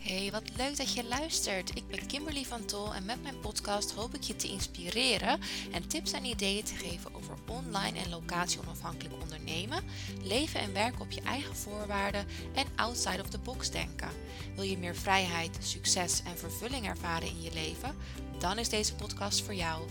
Hey, wat leuk dat je luistert. Ik ben Kimberly van Tol en met mijn podcast hoop ik je te inspireren en tips en ideeën te geven over online en locatie onafhankelijk ondernemen, leven en werken op je eigen voorwaarden en outside of the box denken. Wil je meer vrijheid, succes en vervulling ervaren in je leven? Dan is deze podcast voor jou.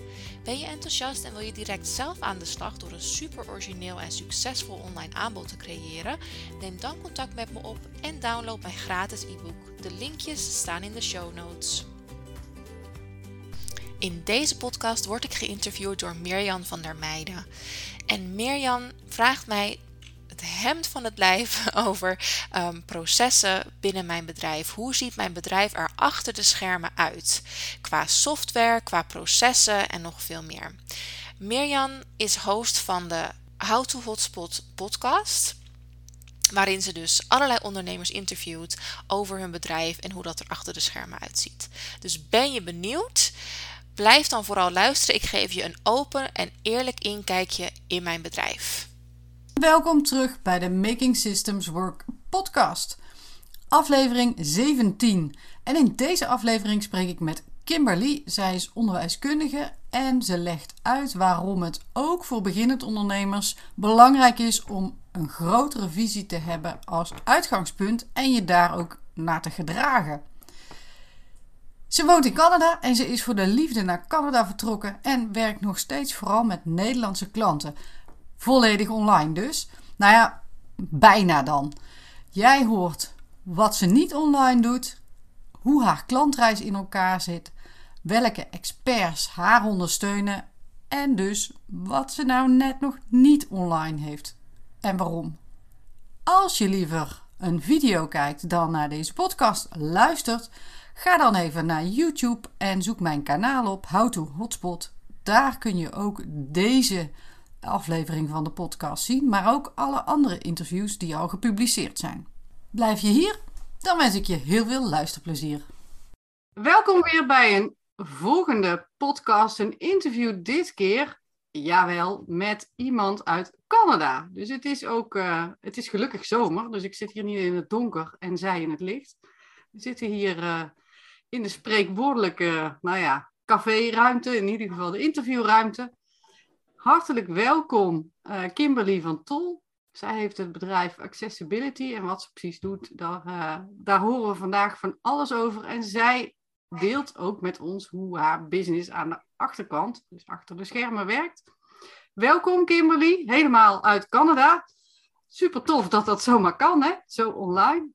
Ben je enthousiast en wil je direct zelf aan de slag door een super origineel en succesvol online aanbod te creëren? Neem dan contact met me op en download mijn gratis e-book. De linkjes staan in de show notes. In deze podcast word ik geïnterviewd door Mirjan van der Meijden. En Mirjan vraagt mij het hemd van het lijf over um, processen binnen mijn bedrijf. Hoe ziet mijn bedrijf er achter de schermen uit? Qua software, qua processen en nog veel meer. Mirjan is host van de How to Hotspot podcast. Waarin ze dus allerlei ondernemers interviewt over hun bedrijf en hoe dat er achter de schermen uitziet. Dus ben je benieuwd? Blijf dan vooral luisteren. Ik geef je een open en eerlijk inkijkje in mijn bedrijf. Welkom terug bij de Making Systems Work podcast, aflevering 17. En in deze aflevering spreek ik met Kimberly. Zij is onderwijskundige en ze legt uit waarom het ook voor beginnend ondernemers belangrijk is om een grotere visie te hebben als uitgangspunt en je daar ook naar te gedragen. Ze woont in Canada en ze is voor de liefde naar Canada vertrokken en werkt nog steeds vooral met Nederlandse klanten. Volledig online dus. Nou ja, bijna dan. Jij hoort wat ze niet online doet, hoe haar klantreis in elkaar zit, welke experts haar ondersteunen en dus wat ze nou net nog niet online heeft en waarom. Als je liever een video kijkt dan naar deze podcast luistert, ga dan even naar YouTube en zoek mijn kanaal op How to Hotspot. Daar kun je ook deze aflevering van de podcast zien, maar ook alle andere interviews die al gepubliceerd zijn. Blijf je hier? Dan wens ik je heel veel luisterplezier. Welkom weer bij een volgende podcast, een interview dit keer, jawel, met iemand uit Canada. Dus het is ook, uh, het is gelukkig zomer, dus ik zit hier niet in het donker en zij in het licht. We zitten hier uh, in de spreekwoordelijke, nou ja, caféruimte, in ieder geval de interviewruimte. Hartelijk welkom, uh, Kimberly van Tol. Zij heeft het bedrijf Accessibility en wat ze precies doet, daar, uh, daar horen we vandaag van alles over. En zij deelt ook met ons hoe haar business aan de achterkant, dus achter de schermen, werkt. Welkom Kimberly, helemaal uit Canada. Super tof dat dat zomaar kan, hè? Zo online.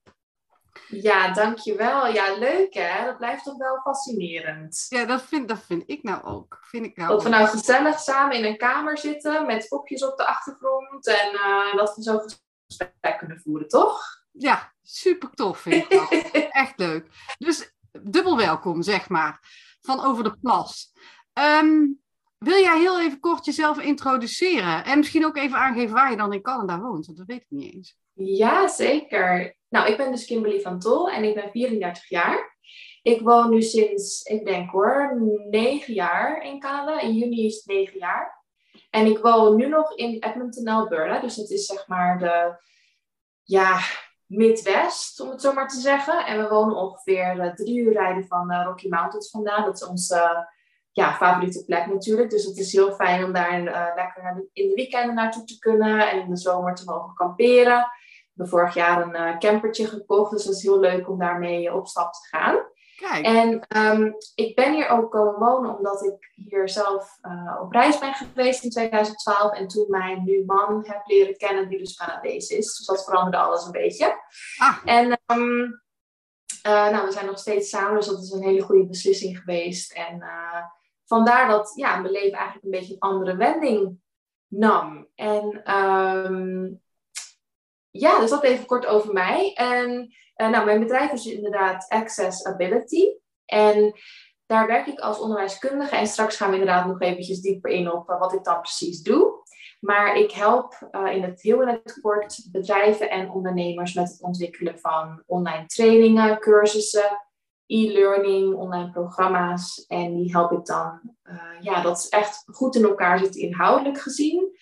Ja, dankjewel. Ja, leuk hè. Dat blijft toch wel fascinerend. Ja, dat vind, dat vind ik nou ook. Vind ik nou dat we nou gezellig samen in een kamer zitten met kopjes op de achtergrond en uh, dat we zo gesprek kunnen voeren, toch? Ja, super tof vind ik dat. Echt leuk. Dus dubbel welkom, zeg maar, van Over de Plas. Um, wil jij heel even kort jezelf introduceren en misschien ook even aangeven waar je dan in Canada woont? Want dat weet ik niet eens. Ja, zeker. Nou, ik ben dus Kimberly van Tol en ik ben 34 jaar. Ik woon nu sinds, ik denk hoor, negen jaar in Canada. In juni is het negen jaar. En ik woon nu nog in Edmonton, Alberta. Dus dat is zeg maar de, ja, Midwest, om het zo maar te zeggen. En we wonen ongeveer drie uur rijden van uh, Rocky Mountains vandaan. Dat is onze ja, favoriete plek natuurlijk. Dus het is heel fijn om daar lekker in de weekenden naartoe te kunnen. En in de zomer te mogen kamperen hebben vorig jaar een uh, campertje gekocht. Dus dat is heel leuk om daarmee op stap te gaan. Kijk. En um, ik ben hier ook komen wonen omdat ik hier zelf uh, op reis ben geweest in 2012. En toen mijn nu man heb leren kennen, die dus Canadees is. Dus dat veranderde alles een beetje. Ah. En um, uh, nou, we zijn nog steeds samen, dus dat is een hele goede beslissing geweest. En vandaar dat ja, mijn leven eigenlijk een beetje een andere wending nam. En um, ja, dus dat even kort over mij. En uh, nou, mijn bedrijf is inderdaad Accessibility. En daar werk ik als onderwijskundige. En straks gaan we inderdaad nog eventjes dieper in op uh, wat ik dan precies doe. Maar ik help uh, in het heel in het kort bedrijven en ondernemers met het ontwikkelen van online trainingen, cursussen, e-learning, online programma's. En die help ik dan, ja, dat is echt goed in elkaar zit inhoudelijk gezien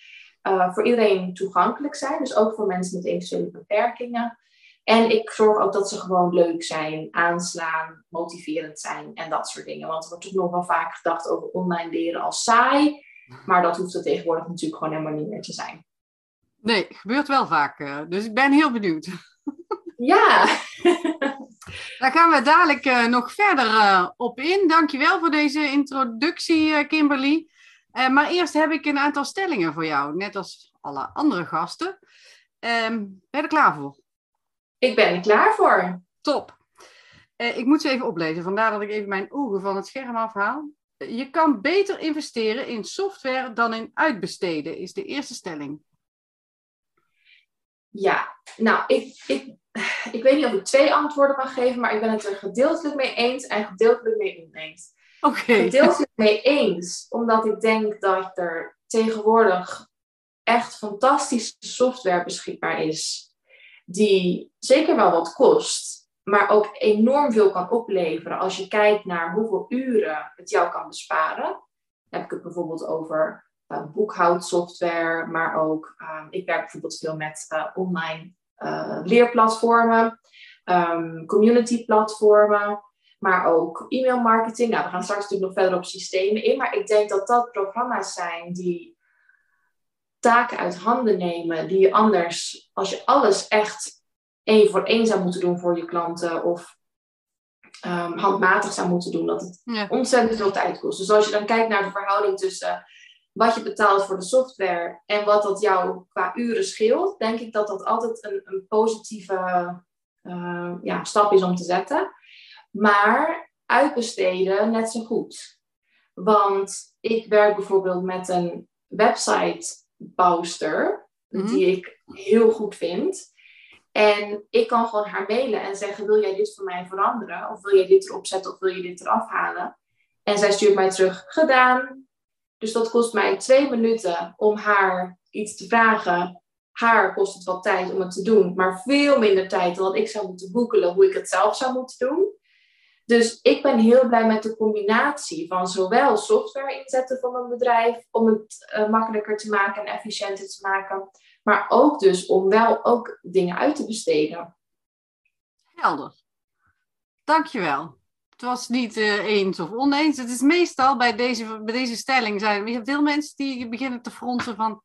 uh, voor iedereen toegankelijk zijn. Dus ook voor mensen met eventuele beperkingen. En ik zorg ook dat ze gewoon leuk zijn, aanslaan, motiverend zijn en dat soort dingen. Want er wordt toch nog wel vaak gedacht over online leren als saai. Maar dat hoeft er tegenwoordig natuurlijk gewoon helemaal niet meer te zijn. Nee, gebeurt wel vaak. eh, Dus ik ben heel benieuwd. Ja, Daar gaan we dadelijk eh, nog verder eh, op in. Dankjewel voor deze introductie, eh, Kimberly. Eh, maar eerst heb ik een aantal stellingen voor jou, net als alle andere gasten. Ehm, ben je er klaar voor? ik ben er klaar voor. Top. Eh, ik moet ze even oplezen, vandaar dat ik even mijn ogen van het scherm afhaal. Je kan beter investeren in software dan in uitbesteden, is de eerste stelling. Ja, nou, ik, ik, ik weet niet of ik twee antwoorden mag geven, maar ik ben het er gedeeltelijk mee eens en gedeeltelijk mee oneens. Oké. Gedeeltelijk mee eens, omdat ik denk dat er tegenwoordig echt fantastische software beschikbaar is, die zeker wel wat kost, maar ook enorm veel kan opleveren als je kijkt naar hoeveel uren het jou kan besparen. Dan heb ik het bijvoorbeeld over uh, boekhoudsoftware, maar ook, uh, ik werk bijvoorbeeld veel met uh, online leerplatformen, um, community platformen, maar ook e-mail marketing. Nou, we gaan straks natuurlijk nog verder op systemen in, maar ik denk dat dat programma's zijn die taken uit handen nemen, die je anders, als je alles echt één voor één zou moeten doen voor je klanten of um, handmatig zou moeten doen, dat het ja. ontzettend veel tijd kost. Dus als je dan kijkt naar de verhouding tussen wat je betaalt voor de software en wat dat jou qua uren scheelt, denk ik dat dat altijd een, een positieve uh, ja, stap is om te zetten. Maar uitbesteden net zo goed. Want ik werk bijvoorbeeld met een websitebouwster, mm-hmm. die ik heel goed vind. En ik kan gewoon haar mailen en zeggen: Wil jij dit voor mij veranderen? Of wil jij dit erop zetten of wil je dit eraf halen? En zij stuurt mij terug: Gedaan. Dus dat kost mij twee minuten om haar iets te vragen. Haar kost het wat tijd om het te doen, maar veel minder tijd dan ik zou moeten boekelen hoe ik het zelf zou moeten doen. Dus ik ben heel blij met de combinatie van zowel software inzetten van een bedrijf om het uh, makkelijker te maken en efficiënter te maken, maar ook dus om wel ook dingen uit te besteden. Helder. Dankjewel. Het was niet uh, eens of oneens. Het is meestal bij deze, bij deze stelling zijn er veel mensen die beginnen te fronsen van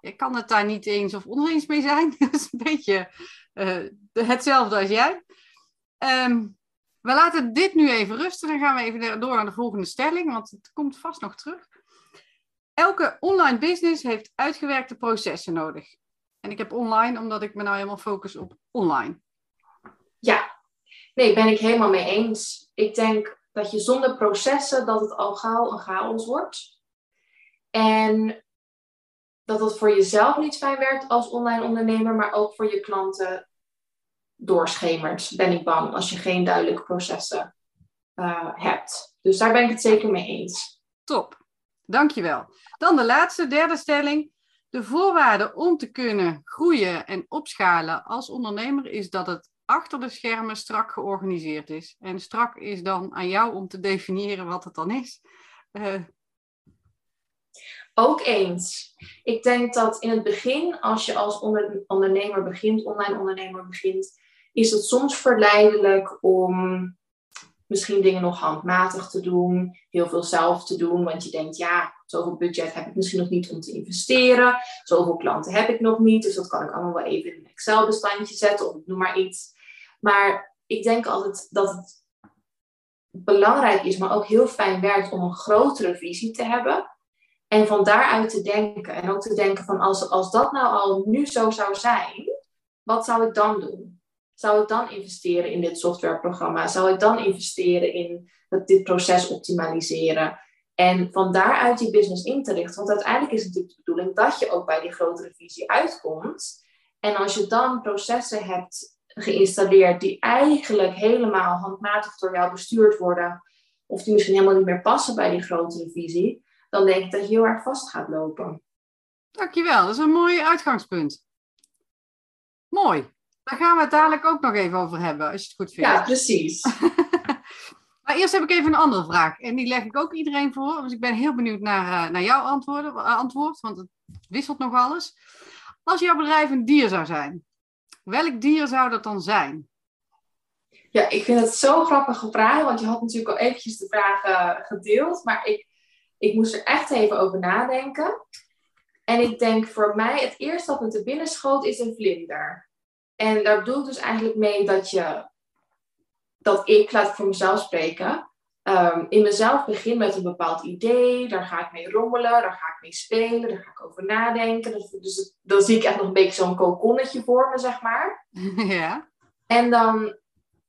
ik kan het daar niet eens of oneens mee zijn. Dat is een beetje uh, hetzelfde als jij. Um, we laten dit nu even rusten. Dan gaan we even door naar de volgende stelling, want het komt vast nog terug. Elke online business heeft uitgewerkte processen nodig. En ik heb online, omdat ik me nou helemaal focus op online. Ja, nee, ben ik helemaal mee eens. Ik denk dat je zonder processen, dat het al gauw een chaos wordt. En dat het voor jezelf niet fijn werkt als online ondernemer, maar ook voor je klanten doorschemert, ben ik bang, als je geen duidelijke processen uh, hebt. Dus daar ben ik het zeker mee eens. Top, dankjewel. Dan de laatste, derde stelling. De voorwaarde om te kunnen groeien en opschalen als ondernemer is dat het achter de schermen strak georganiseerd is. En strak is dan aan jou om te definiëren wat het dan is. Uh... Ook eens. Ik denk dat in het begin, als je als onder, ondernemer begint, online ondernemer begint, is het soms verleidelijk om misschien dingen nog handmatig te doen, heel veel zelf te doen, want je denkt, ja, zoveel budget heb ik misschien nog niet om te investeren, zoveel klanten heb ik nog niet, dus dat kan ik allemaal wel even in een Excel-bestandje zetten of noem maar iets. Maar ik denk altijd dat het belangrijk is, maar ook heel fijn werkt om een grotere visie te hebben. En van daaruit te denken. En ook te denken van als, als dat nou al nu zo zou zijn, wat zou ik dan doen? Zou ik dan investeren in dit softwareprogramma? Zou ik dan investeren in het, dit proces optimaliseren? En van daaruit die business in te richten. Want uiteindelijk is het natuurlijk de bedoeling dat je ook bij die grotere visie uitkomt. En als je dan processen hebt geïnstalleerd die eigenlijk helemaal handmatig door jou bestuurd worden, of die misschien helemaal niet meer passen bij die grotere visie, dan denk ik dat je heel erg vast gaat lopen. Dankjewel, dat is een mooi uitgangspunt. Mooi. Daar gaan we het dadelijk ook nog even over hebben, als je het goed vindt. Ja, precies. maar eerst heb ik even een andere vraag. En die leg ik ook iedereen voor. Dus ik ben heel benieuwd naar, uh, naar jouw antwoorden, uh, antwoord, want het wisselt nog alles. Als jouw bedrijf een dier zou zijn, welk dier zou dat dan zijn? Ja, ik vind het zo grappige vraag, want je had natuurlijk al eventjes de vragen gedeeld, maar ik, ik moest er echt even over nadenken. En ik denk voor mij, het eerste wat me te binnen schoot is een vlinder. En daar bedoel ik dus eigenlijk mee dat je, dat ik, laat ik voor mezelf spreken, um, in mezelf begin met een bepaald idee. Daar ga ik mee rommelen, daar ga ik mee spelen, daar ga ik over nadenken. Dus, dus dan zie ik echt nog een beetje zo'n kokonnetje voor me, zeg maar. Ja. En dan,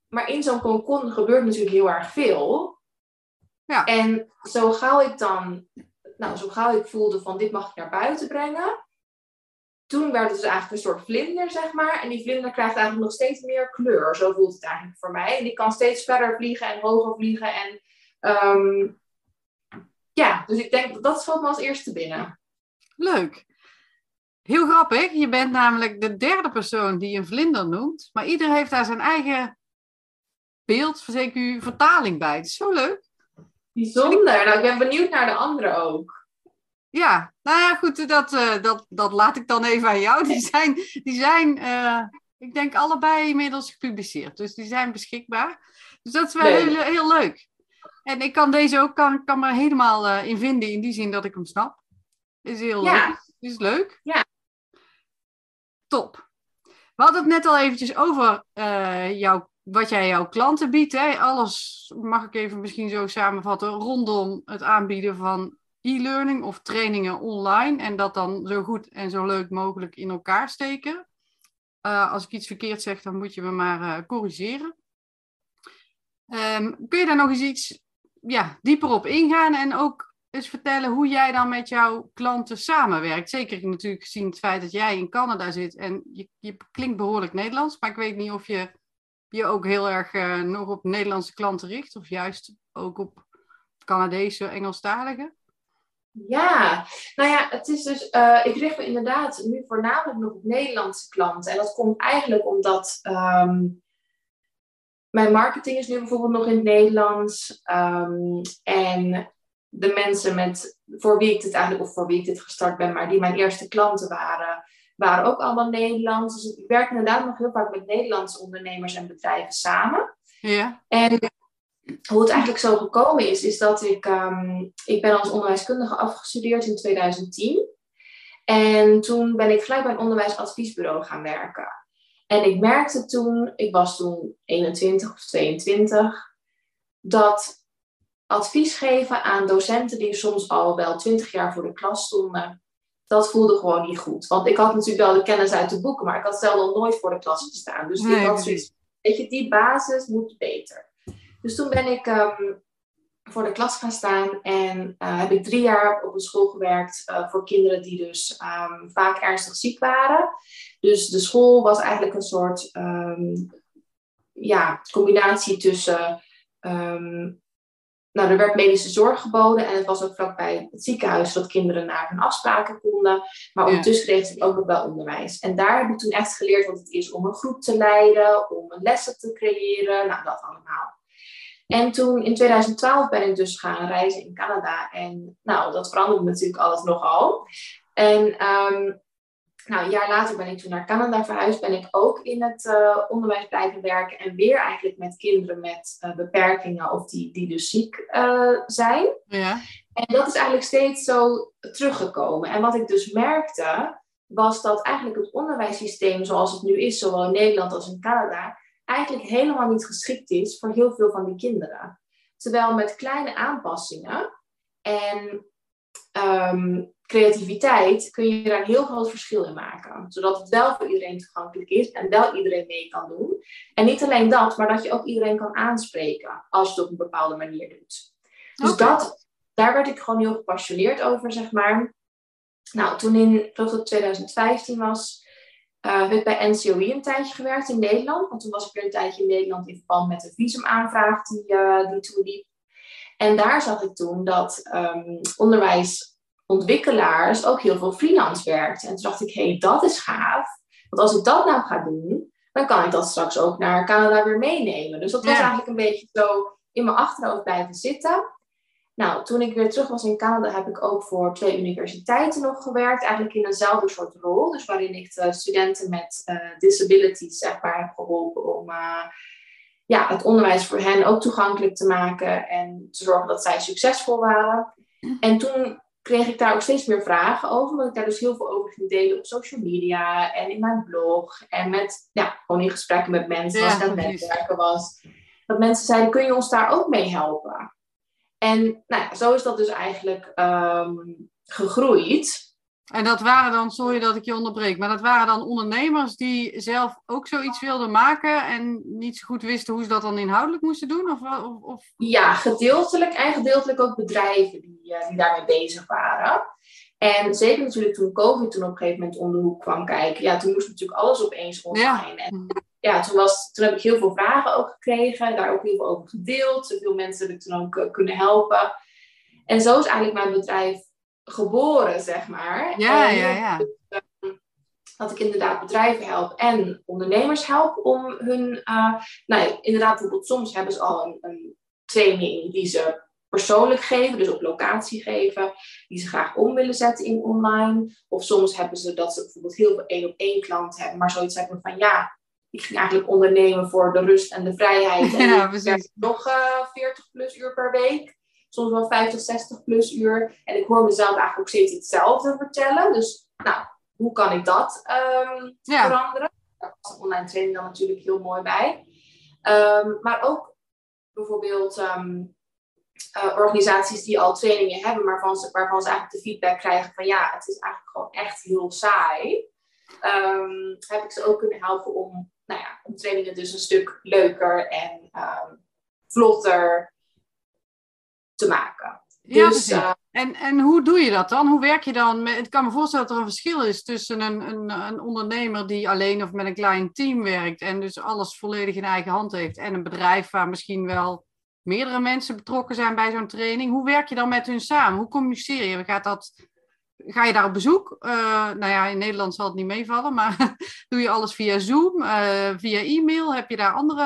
maar in zo'n kokon gebeurt natuurlijk heel erg veel. Ja. En zo gauw ik dan, nou, zo gauw ik voelde van dit mag ik naar buiten brengen. Toen werd het dus eigenlijk een soort vlinder, zeg maar. En die vlinder krijgt eigenlijk nog steeds meer kleur. Zo voelt het eigenlijk voor mij. En die kan steeds verder vliegen en hoger vliegen. En Ehm, ja, dus ik denk dat dat valt me als eerste binnen. Leuk. Heel grappig. Je bent namelijk de derde persoon die een vlinder noemt. Maar ieder heeft daar zijn eigen beeld, zeker vertaling bij. Het is zo leuk. Bijzonder. Nou, ik ben benieuwd naar de anderen ook. Ja, nou ja, goed, dat, uh, dat, dat laat ik dan even aan jou. Die zijn, die zijn uh, ik denk, allebei inmiddels gepubliceerd. Dus die zijn beschikbaar. Dus dat is wel heel, heel leuk. En ik kan deze ook kan, kan me helemaal uh, in vinden, in die zin dat ik hem snap. Is heel ja. leuk. Is leuk. Ja. Top. We hadden het net al eventjes over jouw, wat jij jouw klanten biedt. Hè? Alles, mag ik even misschien zo samenvatten, rondom het aanbieden van e-learning of trainingen online. En dat dan zo goed en zo leuk mogelijk in elkaar steken. Uh, als ik iets verkeerd zeg, dan moet je me maar corrigeren. Um, kun je daar nog eens iets ja, dieper op ingaan en ook eens vertellen hoe jij dan met jouw klanten samenwerkt. Zeker natuurlijk gezien het feit dat jij in Canada zit en je, je klinkt behoorlijk Nederlands, maar ik weet niet of je je ook heel erg uh, nog op Nederlandse klanten richt of juist ook op Canadese, Engelstaligen. Ja, nou ja, het is dus, uh, ik richt me inderdaad nu voornamelijk nog op Nederlandse klanten. En dat komt eigenlijk omdat um, mijn marketing is nu bijvoorbeeld nog in het Nederlands. Um, en de mensen met, voor wie ik dit eigenlijk, of voor wie ik dit gestart ben, maar die mijn eerste klanten waren, waren ook allemaal Nederlands. Dus ik werk inderdaad nog heel vaak met Nederlandse ondernemers en bedrijven samen. Ja. En hoe het eigenlijk zo gekomen is, is dat ik, um, ik ben als onderwijskundige afgestudeerd in 2010. En toen ben ik gelijk bij een onderwijsadviesbureau gaan werken. En ik merkte toen, ik was toen 21 of 22, dat advies geven aan docenten die soms al wel 20 jaar voor de klas stonden, dat voelde gewoon niet goed. Want ik had natuurlijk wel de kennis uit de boeken, maar ik had zelf nog nooit voor de klas gestaan. Dus nee, ik had zoiets, weet je, die basis moet beter. Dus toen ben ik um, voor de klas gaan staan en uh, heb ik drie jaar op een school gewerkt uh, voor kinderen die dus um, vaak ernstig ziek waren. Dus de school was eigenlijk een soort um, ja, combinatie tussen. Nou, er werd medische zorg geboden en het was ook vlakbij het ziekenhuis, zodat kinderen naar hun afspraken konden. Maar ondertussen kreeg ik ook nog wel onderwijs. En daar heb ik toen echt geleerd wat het is om een groep te leiden, om een lessen te creëren, nou dat allemaal. En toen in 2012 ben ik dus gaan reizen in Canada. En nou, dat veranderde natuurlijk alles nogal. En um, nou, een jaar later ben ik toen naar Canada verhuisd. Ben ik ook in het uh, onderwijs blijven werken. En weer eigenlijk met kinderen met uh, beperkingen of die, die dus ziek uh, zijn. Ja. En dat is eigenlijk steeds zo teruggekomen. En wat ik dus merkte, was dat eigenlijk het onderwijssysteem zoals het nu is, zowel in Nederland als in Canada, eigenlijk helemaal niet geschikt is voor heel veel van die kinderen. Terwijl met kleine aanpassingen en um, creativiteit kun je daar een heel groot verschil in maken. Zodat het wel voor iedereen toegankelijk is en wel iedereen mee kan doen. En niet alleen dat, maar dat je ook iedereen kan aanspreken als je het op een bepaalde manier doet. Dus okay. dat, daar werd ik gewoon heel gepassioneerd over, zeg maar. Nou, toen in, ik geloof dat het 2015 was, uh, heb ik bij NCOI een tijdje gewerkt in Nederland. Want toen was ik weer een tijdje in Nederland in verband met een visumaanvraag die, uh, die toen liep. En daar zag ik toen dat um, onderwijsontwikkelaars ook heel veel freelance werkten. En toen dacht ik, hé, hey, dat is gaaf. Want als ik dat nou ga doen, dan kan ik dat straks ook naar Canada weer meenemen. Dus dat was ja. eigenlijk een beetje zo in mijn achterhoofd blijven zitten. Nou, toen ik weer terug was in Canada, heb ik ook voor twee universiteiten nog gewerkt. Eigenlijk in eenzelfde soort rol. Dus waarin ik de studenten met uh, disabilities zeg maar, heb geholpen om uh, ja, het onderwijs voor hen ook toegankelijk te maken. En te zorgen dat zij succesvol waren. En toen kreeg ik daar ook steeds meer vragen over. Omdat ik daar dus heel veel over ging delen op social media en in mijn blog. En met, ja, gewoon in gesprekken met mensen als ik aan het netwerken was. Dat mensen zeiden, kun je ons daar ook mee helpen? En nou ja, zo is dat dus eigenlijk um, gegroeid. En dat waren dan, sorry dat ik je onderbreek, maar dat waren dan ondernemers die zelf ook zoiets wilden maken en niet zo goed wisten hoe ze dat dan inhoudelijk moesten doen? Of, of, of... Ja, gedeeltelijk en gedeeltelijk ook bedrijven die, uh, die daarmee bezig waren. En zeker natuurlijk toen COVID toen op een gegeven moment om de hoek kwam kijken, ja, toen moest natuurlijk alles opeens online. Ja. En ja, toen, was, toen heb ik heel veel vragen ook gekregen, daar ook heel veel over gedeeld. Veel mensen heb ik toen ook uh, kunnen helpen. En zo is eigenlijk mijn bedrijf geboren, zeg maar. Ja, ja, ja. Ehm, dat ik inderdaad bedrijven help en ondernemers help om hun, uh, nou inderdaad, bijvoorbeeld soms hebben ze al een, een training die ze persoonlijk geven, dus op locatie geven, die ze graag om willen zetten in online. Of soms hebben ze dat ze bijvoorbeeld heel veel één op één klant hebben, maar zoiets hebben van ja, ik ging eigenlijk ondernemen voor de rust en de vrijheid. En ja, nog uh, 40 plus uur per week soms wel 50, 60 plus uur. En ik hoor mezelf eigenlijk ook steeds hetzelfde vertellen. Dus nou, hoe kan ik dat um, veranderen? Daar past een online training dan natuurlijk heel mooi bij. Um, maar ook bijvoorbeeld um, uh, organisaties die al trainingen hebben, maar waarvan ze, waarvan ze eigenlijk de feedback krijgen van ja, het is eigenlijk gewoon echt heel saai. heb ik ze ook kunnen helpen om, nou ja, om trainingen dus een stuk leuker en vlotter te maken. Ja, dus, uh, en, en hoe doe je dat dan? Hoe werk je dan? Met, ik kan me voorstellen dat er een verschil is tussen een, een, een ondernemer die alleen of met een klein team werkt en dus alles volledig in eigen hand heeft en een bedrijf waar misschien wel meerdere mensen betrokken zijn bij zo'n training. Hoe werk je dan met hun samen? Hoe communiceer je? Gaat dat Ga je daar op bezoek? Uh, nou ja, in Nederland zal het niet meevallen, maar doe je alles via Zoom, uh, via e-mail? Heb je daar andere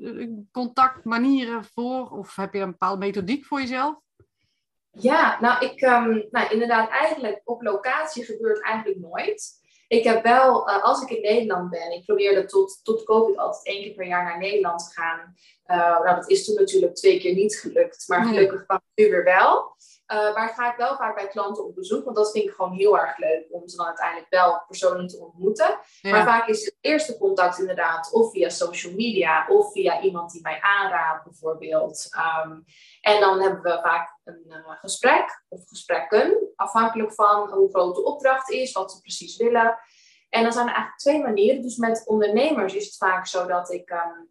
uh, contactmanieren voor? Of heb je een bepaalde methodiek voor jezelf? Ja, nou, ik, um, nou inderdaad, eigenlijk op locatie gebeurt eigenlijk nooit. Ik heb wel, als ik in Nederland ben, ik probeerde tot, tot COVID altijd één keer per jaar naar Nederland te gaan. nou, dat is toen natuurlijk twee keer niet gelukt, maar gelukkig kwam het nu weer wel. Uh, maar ga ik wel vaak bij klanten op bezoek, want dat vind ik gewoon heel erg leuk om ze dan uiteindelijk wel persoonlijk te ontmoeten. Maar vaak is het eerste contact inderdaad of via social media of via iemand die mij aanraadt bijvoorbeeld. Um, en dan hebben we vaak een uh, gesprek of gesprekken, afhankelijk van hoe groot de opdracht is, wat ze precies willen. En dan zijn er eigenlijk twee manieren. Dus met ondernemers is het vaak zo dat ik um,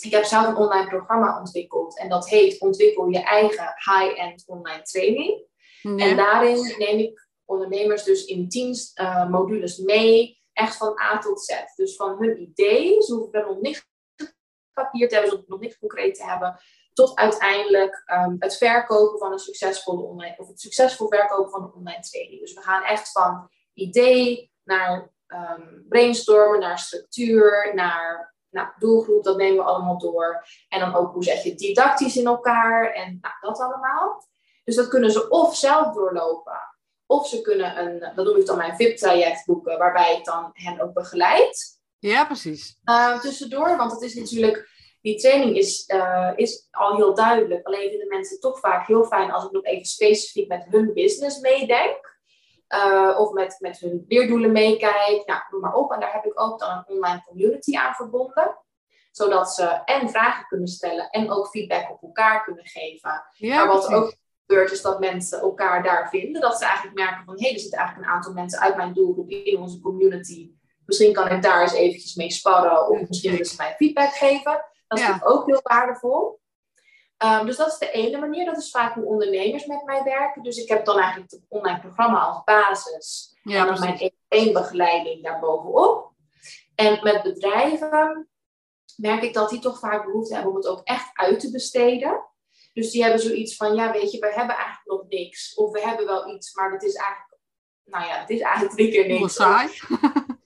ik heb zelf een online programma ontwikkeld en dat heet Ontwikkel je eigen high-end online training. En daarin neem ik ondernemers dus in tien uh, modules mee, echt van A tot Z. Dus van hun idee, ze hoeven nog niks papier te hebben, ze hoeven nog niks concreet te hebben, tot uiteindelijk um, het verkopen van een succesvolle online, of het succesvol verkopen van een online training. Dus we gaan echt van idee naar um, brainstormen, naar structuur, naar nou, doelgroep, dat nemen we allemaal door. En dan ook hoe zet je didactisch in elkaar en nou, dat allemaal. Dus dat kunnen ze of zelf doorlopen, of ze kunnen een, dat noem ik dan mijn VIP-traject boeken, waarbij ik dan hen ook begeleid. Ja, precies. Uh, tussendoor, want het is natuurlijk, die training is, uh, is al heel duidelijk. Alleen vinden mensen toch vaak heel fijn als ik nog even specifiek met hun business meedenk. Uh, of met, met hun leerdoelen meekijkt. Nou, noem maar op. En daar heb ik ook dan een online community aan verbonden. Zodat ze en vragen kunnen stellen en ook feedback op elkaar kunnen geven. Ja, maar wat ook gebeurt is dat mensen elkaar daar vinden. Dat ze eigenlijk merken van, hé, hey, er zitten eigenlijk een aantal mensen uit mijn doelgroep in onze community. Misschien kan ik daar eens eventjes mee sparren. Of misschien willen ze mij feedback geven. Dat is ja. ook heel waardevol. Um, dus dat is de ene manier. Dat is vaak hoe ondernemers met mij werken. Dus ik heb dan eigenlijk het online programma als basis. Ja, en dan mijn één begeleiding daarbovenop. En met bedrijven merk ik dat die toch vaak behoefte hebben om het ook echt uit te besteden. Dus die hebben zoiets van, ja weet je, we hebben eigenlijk nog niks. Of we hebben wel iets, maar het is eigenlijk, nou ja, het is eigenlijk drie keer niks.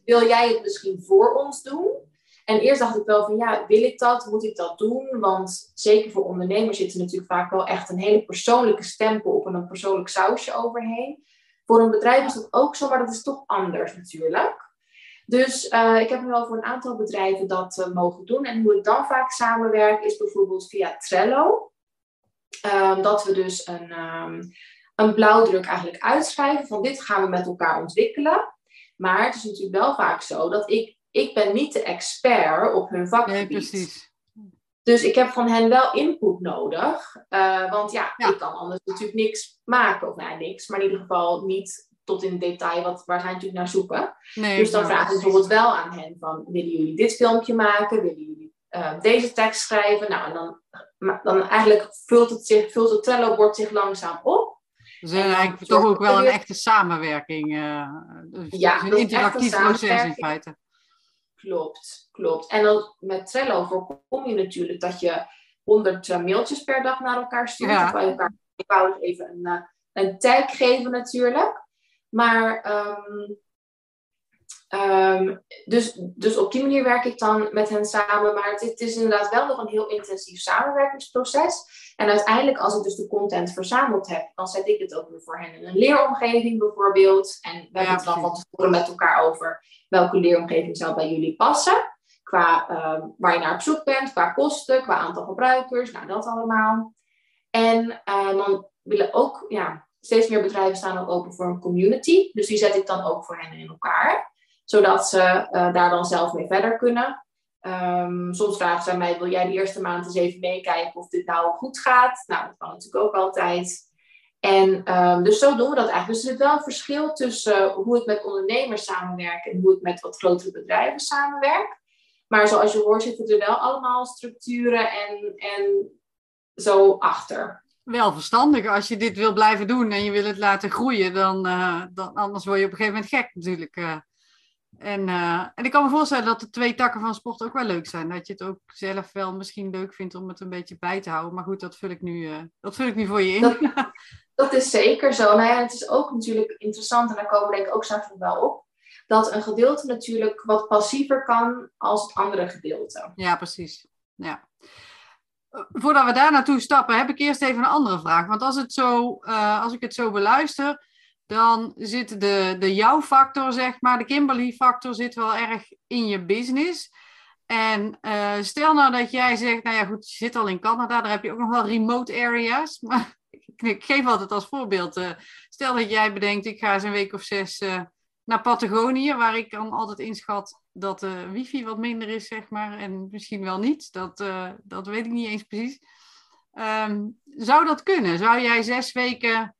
Wil jij het misschien voor ons doen? En eerst dacht ik wel van ja, wil ik dat? Moet ik dat doen? Want zeker voor ondernemers zit er natuurlijk vaak wel echt een hele persoonlijke stempel op en een persoonlijk sausje overheen. Voor een bedrijf is dat ook zo, maar dat is toch anders natuurlijk. Dus uh, ik heb nu al voor een aantal bedrijven dat uh, mogen doen. En hoe ik dan vaak samenwerk is bijvoorbeeld via Trello. Um, dat we dus een, um, een blauwdruk eigenlijk uitschrijven van dit gaan we met elkaar ontwikkelen. Maar het is natuurlijk wel vaak zo dat ik, ik ben niet de expert op hun vakgebied. Nee, precies. Dus ik heb van hen wel input nodig. Uh, want ja, ja, ik kan anders natuurlijk niks maken. Of nou, niks, maar in ieder geval niet tot in detail wat, waar zij natuurlijk naar zoeken. Nee, dus dan vraag ik bijvoorbeeld wel aan hen van, willen jullie dit filmpje maken? Willen jullie uh, deze tekst schrijven? Nou, en dan, dan eigenlijk vult het, zich, vult het Trello-bord zich langzaam op. Dus eigenlijk toch ook wel een echte samenwerking. Uh, ja, een interactief proces in feite. Klopt, klopt. En dan met Trello voorkom je natuurlijk dat je 100 uh, mailtjes per dag naar elkaar stuurt. Ja. Of elkaar eenvoudig even een, uh, een tag geven natuurlijk. Maar um, um, dus, dus op die manier werk ik dan met hen samen. Maar het, het, is inderdaad wel nog een heel intensief samenwerkingsproces. En uiteindelijk, als ik dus de content verzameld heb, dan zet ik het ook weer voor hen in een leeromgeving bijvoorbeeld. En we hebben het dan van tevoren met elkaar over welke leeromgeving zou bij jullie passen. Qua uh, waar je naar op zoek bent, qua kosten, qua aantal gebruikers, nou dat allemaal. En uh, dan willen ook, ja, steeds meer bedrijven staan ook open voor een community. Dus die zet ik dan ook voor hen in elkaar. Zodat ze uh, daar dan zelf mee verder kunnen. Um, soms vragen ze mij, wil jij de eerste maand eens even meekijken of dit nou goed gaat? Nou, dat kan natuurlijk ook altijd. En um, dus zo doen we dat eigenlijk. Dus er zit wel een verschil tussen hoe ik met ondernemers samenwerk en hoe ik met wat grotere bedrijven samenwerk. Maar zoals je hoort zitten er wel allemaal structuren en, en zo achter wel verstandig. Als je dit wil blijven doen en je wil het laten groeien, dan, uh, dan anders word je op een gegeven moment gek natuurlijk. Uh, en, uh, en ik kan me voorstellen dat de twee takken van sport ook wel leuk zijn. Dat je het ook zelf wel misschien leuk vindt om het een beetje bij te houden. Maar goed, dat vul ik nu, dat vul ik nu voor je in. Dat, dat is zeker zo. Nou ja, het is ook natuurlijk interessant, en daar komen denk ik ook straks wel op. Dat een gedeelte natuurlijk wat passiever kan als het andere gedeelte. Ja, precies. Ja voordat we daar naartoe stappen, heb ik eerst even een andere vraag. Want als, het zo, uh, als ik het zo beluister, dan zit de, de jouw-factor, zeg maar, de Kimberly-factor, zit wel erg in je business. En uh, stel nou dat jij zegt, nou ja, goed, je zit al in Canada, daar heb je ook nog wel remote areas. Maar ik, geef altijd als voorbeeld, uh, stel dat jij bedenkt, ik ga eens een week of zes naar Patagonië, waar ik dan altijd inschat dat de wifi wat minder is, zeg maar. En misschien wel niet, dat, dat weet ik niet eens precies. Um, zou dat kunnen? Zou jij zes weken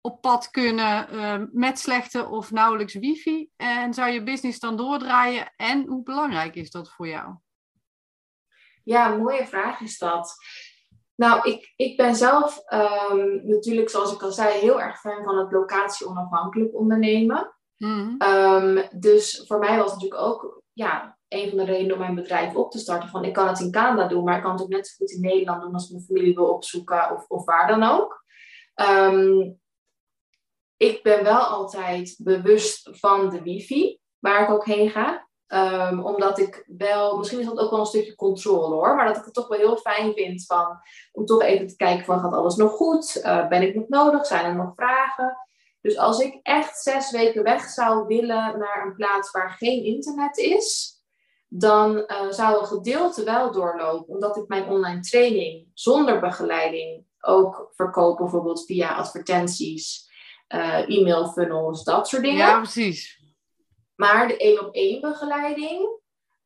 op pad kunnen uh, met slechte of nauwelijks wifi? En zou je business dan doordraaien? En hoe belangrijk is dat voor jou? Ja, een mooie vraag is dat. Nou, ik, ik ben zelf um, natuurlijk, zoals ik al zei, heel erg fan van het locatie-onafhankelijk ondernemen. Mm dus voor mij was het natuurlijk ook ja, een van de redenen om mijn bedrijf op te starten. Van ik kan het in Canada doen, maar ik kan het ook net zo goed in Nederland doen als mijn familie wil opzoeken of, of waar dan ook. Um, ik ben wel altijd bewust van de wifi, waar ik ook heen ga. Um, omdat ik wel, misschien is dat ook wel een stukje controle hoor, maar dat ik het toch wel heel fijn vind van, om toch even te kijken van gaat alles nog goed? Uh, ben ik nog nodig? Zijn er nog vragen? Dus als ik echt zes weken weg zou willen naar een plaats waar geen internet is, dan uh, zou een gedeelte wel doorlopen, omdat ik mijn online training zonder begeleiding ook verkoop, bijvoorbeeld via advertenties, uh, e-mail funnels, dat soort dingen. Ja, precies. Maar de één op één begeleiding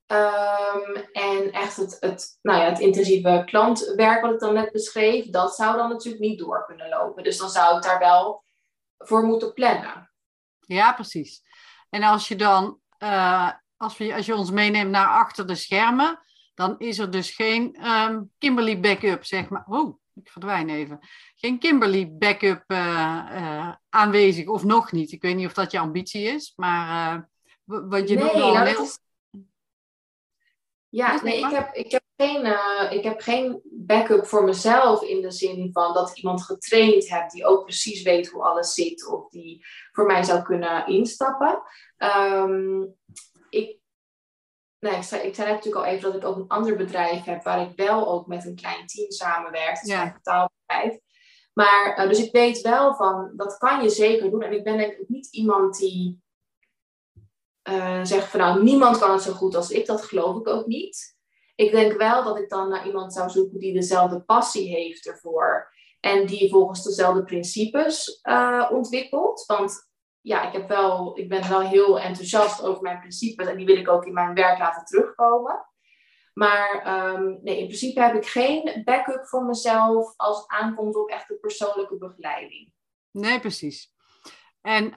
um, en echt het, het, nou ja, het intensieve klantwerk wat ik dan net beschreef, dat zou dan natuurlijk niet door kunnen lopen. Dus dan zou ik daar wel voor moeten plannen. Ja, precies. En als je dan, uh, als, we, als je ons meeneemt naar achter de schermen, dan is er dus geen um, Kimberly backup, zeg maar. Oh, ik verdwijn even. Geen Kimberly backup uh, uh, aanwezig, of nog niet. Ik weet niet of dat je ambitie is, maar wat je nee, wel nou, Ja, nee, ik heb, ik heb geen, uh, ik heb geen backup voor mezelf in de zin van dat ik iemand getraind heb die ook precies weet hoe alles zit of die voor mij zou kunnen instappen. Um, ik, nee, ik, zei, ik zei natuurlijk al even dat ik ook een ander bedrijf heb waar ik wel ook met een klein team samenwerk. Het is Ja. een. Maar eh, dus ik weet wel van, dat kan je zeker doen. En ik ben denk ik niet iemand die eh, zegt van nou, niemand kan het zo goed als ik. Dat geloof ik ook niet. Ik denk wel dat ik dan naar iemand zou zoeken die dezelfde passie heeft ervoor. En die volgens dezelfde principes eh, ontwikkelt. Want ja, ik, heb wel, ik ben wel heel enthousiast over mijn principes. En die wil ik ook in mijn werk laten terugkomen. Maar ehm, nee, in principe heb ik geen backup voor mezelf als het aankomt op echte persoonlijke begeleiding. Nee, precies. En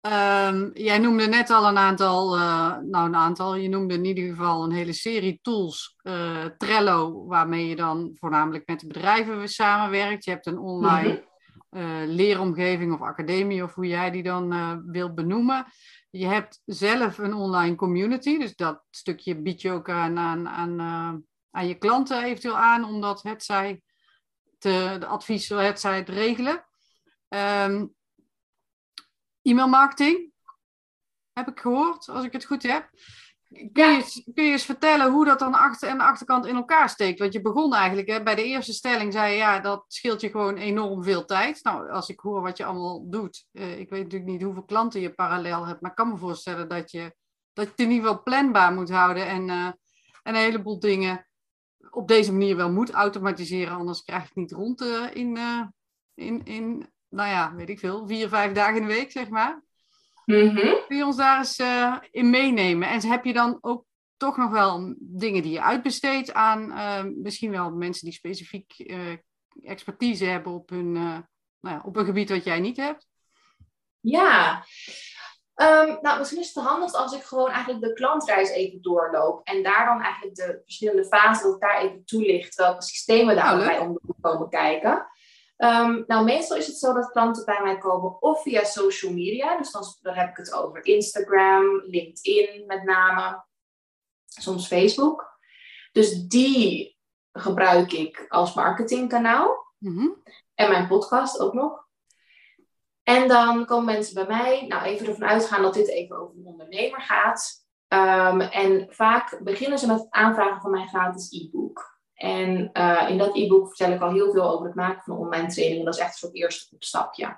ehm, jij noemde net al een aantal, eh, nou een aantal, je noemde in ieder geval een hele serie tools. eh, Trello, waarmee je dan voornamelijk met de bedrijven samenwerkt. Je hebt een online eh, leeromgeving of academie, of hoe jij die dan eh wilt benoemen. Je hebt zelf een online community, dus dat stukje bied je ook aan, aan, aan, eh, aan je klanten eventueel aan, omdat het zij te, de advies, het zij het regelen. Ehm e-mail marketing, heb ik gehoord, als ik het goed heb. Kun je, eens- kun je eens vertellen hoe dat dan achter en de achterkant in elkaar steekt? Want je begon eigenlijk, hè, bij de eerste stelling zei je, ja, dat scheelt je gewoon enorm veel tijd. Nou, als ik hoor wat je allemaal doet, eh, ik weet natuurlijk niet hoeveel klanten je parallel hebt, maar ik kan me voorstellen dat je, dat je het in ieder geval planbaar moet houden en, eh, en een heleboel dingen op deze manier wel moet automatiseren, anders krijg ik het niet rond eh, in, eh, in, in, nou ja, weet ik veel, vier, vijf dagen in de week, zeg maar. Kun je ons daar eens eh, in meenemen? En heb je dan ook toch nog wel dingen die je uitbesteedt aan eh, misschien wel mensen die specifiek eh, expertise hebben op, hun, eh, nou ja, op een gebied wat jij niet hebt? Ja, Ehm, nou misschien is het handigst als ik gewoon eigenlijk de klantreis even doorloop. En daar dan eigenlijk de verschillende fasen, dat ik daar even toelicht welke systemen Nou, daarbij leuk. om komen kijken. Ehm, nou, meestal is het zo dat klanten bij mij komen of via social media. Dus dan, dan heb ik het over Instagram, LinkedIn met name, soms Facebook. Dus die gebruik ik als marketingkanaal. Mhm. En mijn podcast ook nog. En dan komen mensen bij mij, nou even ervan uitgaan dat dit even over een ondernemer gaat. Ehm, en vaak beginnen ze met het aanvragen van mijn gratis e-book. En eh, in dat e-book vertel ik al heel veel over het maken van online trainingen. Dat is echt een soort eerste stapje.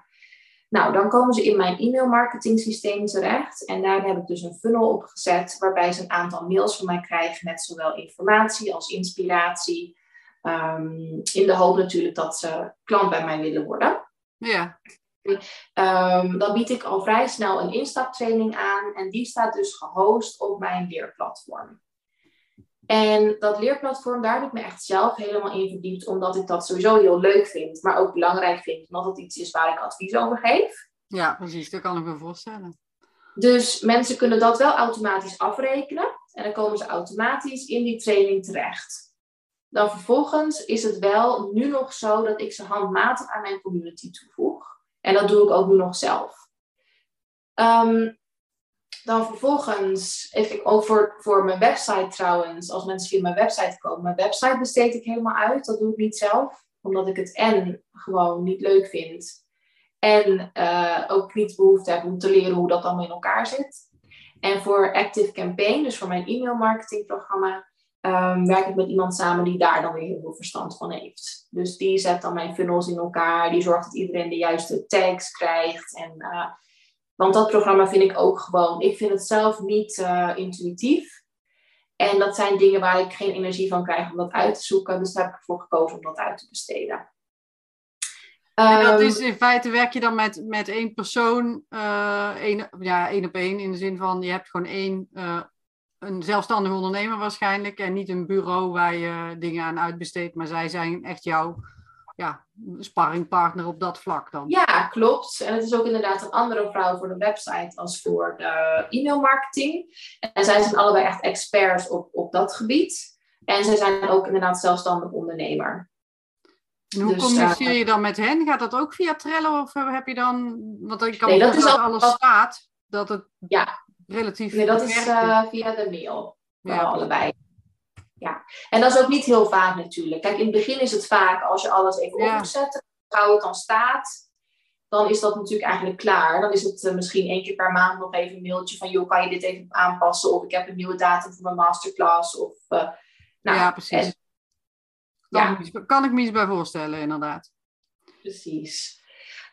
Nou, dan komen ze in mijn e-mail marketing systeem terecht. En daar heb ik dus een funnel op gezet waarbij ze een aantal mails van mij krijgen met zowel informatie als inspiratie. Ehm, in de hoop natuurlijk dat ze klant bij mij willen worden. Ja, Ehm, dan bied ik al vrij snel een instaptraining aan en die staat dus gehost op mijn leerplatform. En dat leerplatform, daar heb ik me echt zelf helemaal in verdiept, omdat ik dat sowieso heel leuk vind, maar ook belangrijk vind, omdat het iets is waar ik advies over geef. ja, precies. Dat kan ik me voorstellen. Dus mensen kunnen dat wel automatisch afrekenen en dan komen ze automatisch in die training terecht. Dan vervolgens is het wel nu nog zo dat ik ze handmatig aan mijn community toevoeg. En dat doe ik ook nu nog zelf. Ehm, dan vervolgens, even ook voor, voor mijn website trouwens, als mensen via mijn website komen, mijn website besteed ik helemaal uit. Dat doe ik niet zelf, omdat ik het en gewoon niet leuk vind. En eh, ook niet behoefte heb om te leren hoe dat allemaal in elkaar zit. En voor Active Campaign, dus voor mijn e-mail marketingprogramma, ehm, werk ik met iemand samen die daar dan weer heel veel verstand van heeft. Dus die zet dan mijn funnels in elkaar, die zorgt dat iedereen de juiste tags krijgt. En, eh, want dat programma vind ik ook gewoon, ik vind het zelf niet eh, intuïtief. En dat zijn dingen waar ik geen energie van krijg om dat uit te zoeken. Dus daar heb ik ervoor gekozen om dat uit te besteden. En dat Ehm, is in feite werk je dan met, met één persoon, eh één, ja, één op één, in de zin van je hebt gewoon één, eh, een zelfstandig ondernemer waarschijnlijk, en niet een bureau waar je dingen aan uitbesteedt, maar zij zijn echt jouw ja, sparringpartner op dat vlak dan. Ja, klopt. En het is ook inderdaad een andere vrouw voor de website als voor de e-mailmarketing. En zij zijn allebei echt experts op, op dat gebied. En zij zijn ook inderdaad zelfstandig ondernemer. En hoe Dus, communiceer eh, je dan met hen? Gaat dat ook via Trello of heb je dan, want ik kan Nee, dat is al- alles staat, dat het Ja. relatief Nee, dat is eh, via de mail. Ja. allebei. Ja. En dat is ook niet heel vaak natuurlijk. Kijk, in het begin is het vaak als je alles even Ja. op moet zetten, hoe het dan staat. dan is dat natuurlijk eigenlijk klaar. Dan is het misschien één keer per maand nog even een mailtje van, joh, kan je dit even aanpassen? Of ik heb een nieuwe datum voor mijn masterclass. Of, nou, ja, precies. Kan, ja. Ik, kan ik me iets bij voorstellen, inderdaad. Precies.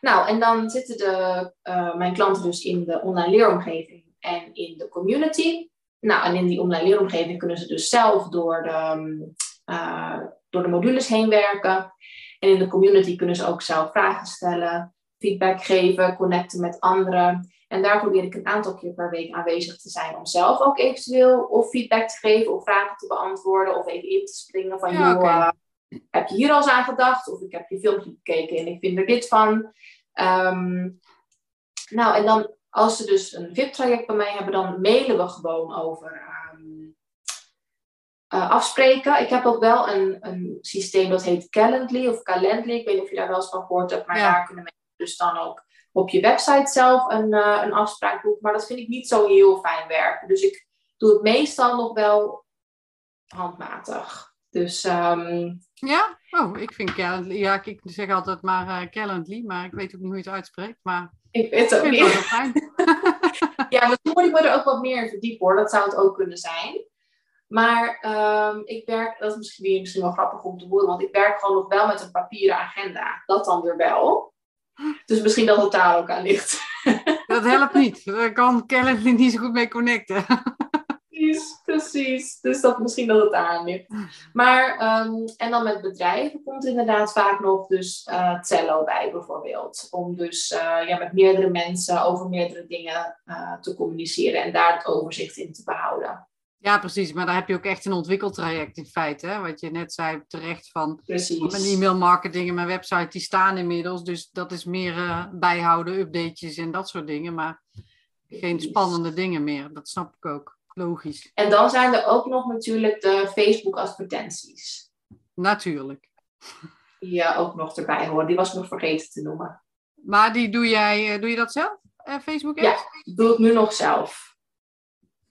Nou, en dan zitten de, uh, mijn klanten dus in de online leeromgeving en in de community. Nou, en in die online leeromgeving kunnen ze dus zelf door de, uh, door de modules heen werken. En in de community kunnen ze ook zelf vragen stellen, feedback geven, connecten met anderen. En daar probeer ik een aantal keer per week aanwezig te zijn om zelf ook eventueel of feedback te geven of vragen te beantwoorden of even in te springen van ja, joh, eh, heb je hier al eens aan gedacht? Of ik heb je filmpje bekeken en ik vind er dit van. Ehm, nou, en dan als ze dus een VIP-traject bij mij hebben, dan mailen we gewoon over um, uh, afspreken. Ik heb ook wel een, een systeem dat heet Calendly of Calendly. Ik weet niet of je daar wel eens van gehoord hebt, maar daar kunnen mensen dus dan ook op je website zelf een, uh, een afspraak boeken. Maar dat vind ik niet zo heel fijn werken. Dus ik doe het meestal nog wel handmatig. Dus um, ja, oh, ik vind Calendly, ja, ik zeg altijd maar uh, Calendly, maar ik weet ook niet hoe je het uitspreekt. Maar ik weet het ook niet. ja, misschien moet ik me er ook wat meer in verdiepen hoor, dat zou het ook kunnen zijn. Maar um, ik werk, dat is misschien, misschien wel grappig om te horen, want ik werk gewoon nog wel met een papieren agenda. Dat dan weer wel. Dus misschien dat het daar ook aan ligt. dat helpt niet. Daar kan Calendly niet zo goed mee connecten precies, precies. Dus dat misschien dat het aan ligt. Maar, ehm, en dan met bedrijven komt inderdaad vaak nog dus uh, Cello bij bijvoorbeeld. Om dus uh, ja, met meerdere mensen over meerdere dingen uh, te communiceren en daar het overzicht in te behouden. Ja, precies. Maar daar heb je ook echt een ontwikkeltraject in feite. Hè? Wat je net zei terecht van precies. mijn e-mail marketing en mijn website, die staan inmiddels. Dus dat is meer bijhouden, updates en dat soort dingen. Maar geen spannende dingen meer. Dat snap ik ook. Logisch. En dan zijn er ook nog natuurlijk de Facebook advertenties. Natuurlijk. Ja, ook nog erbij hoor. Die was ik nog vergeten te noemen. Maar die doe jij, eh, doe je dat zelf? Uh, Facebook Ja, ik doe het nu nog zelf.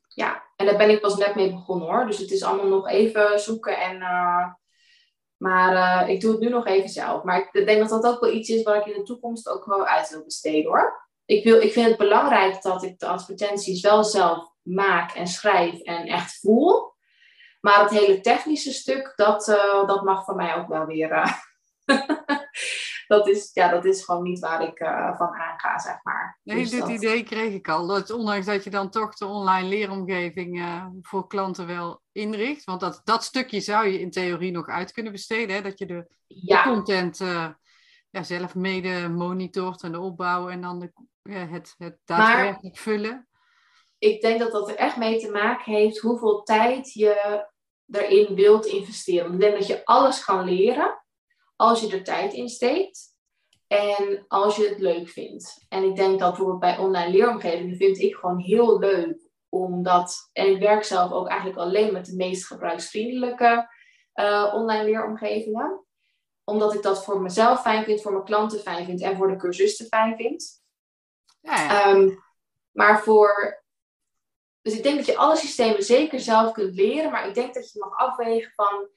Ja, en daar ben ik pas net mee begonnen hoor. Dus het is allemaal nog even zoeken en... Uh, maar ik doe het nu nog even zelf. Maar ik denk dat dat ook wel iets is waar ik in de toekomst ook wel uit wil besteden hoor. Ik, wil, ik vind het belangrijk dat ik de advertenties wel zelf maak en schrijf en echt voel. Maar het hele technische stuk, dat, uh, dat mag voor mij ook wel weer. Uh, dat, is, ja, dat is gewoon niet waar ik uh, van aanga, zeg maar. Nee, dus dit idee kreeg ik al. Dat, ondanks dat je dan toch de online leeromgeving voor klanten wel inricht. Want dat, dat stukje zou je in theorie nog uit kunnen besteden. Hè? Dat je de, de content ja, zelf mede monitort en de opbouw en dan de, het, het daadwerkelijk vullen ik denk dat dat er echt mee te maken heeft hoeveel tijd je erin wilt investeren. Ik denk dat je alles kan leren als je er tijd in steekt en als je het leuk vindt. En ik denk dat bijvoorbeeld bij online leeromgevingen vind ik gewoon heel leuk omdat, en ik werk zelf ook eigenlijk alleen met de meest gebruiksvriendelijke uh, online leeromgevingen. Omdat ik dat voor mezelf fijn vind, voor mijn klanten fijn vind en voor de cursisten fijn vind. Ja, ja. Ehm, maar voor dus ik denk dat je alle systemen zeker zelf kunt leren, maar ik denk dat je mag afwegen van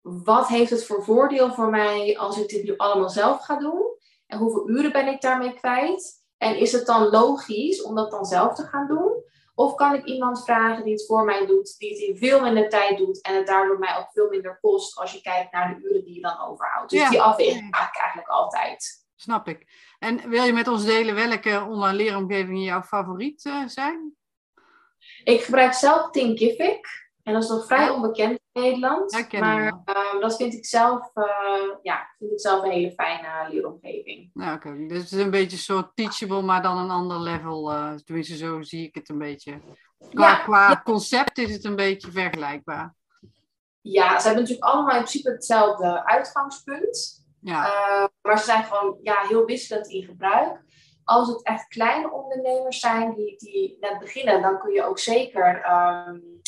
wat heeft het voor voordeel voor mij als ik dit nu allemaal zelf ga doen? En hoeveel uren ben ik daarmee kwijt? En is het dan logisch om dat dan zelf te gaan doen? Of kan ik iemand vragen die het voor mij doet, die het in veel minder tijd doet en het daardoor mij ook veel minder kost als je kijkt naar de uren die je dan overhoudt? Dus die afweging maak ik eigenlijk altijd. Snap ik. En wil je met ons delen welke online leeromgevingen jouw favoriet uh, zijn? Ik gebruik zelf Thinkific. En dat is nog vrij onbekend in Nederland. maar uh, dat vind ik, zelf, uh, ja, vind ik zelf een hele fijne leeromgeving. Ja, oké. Okay. Dus het is een beetje een soort teachable, maar dan een ander level. Uh, tenminste, zo zie ik het een beetje. Qua, qua concept is het een beetje vergelijkbaar. Ja, ze hebben natuurlijk allemaal in principe hetzelfde uitgangspunt. Ja. Eh, maar ze zijn gewoon ja, heel wisselend in gebruik als het echt kleine ondernemers zijn die, die net beginnen, dan kun je ook zeker um,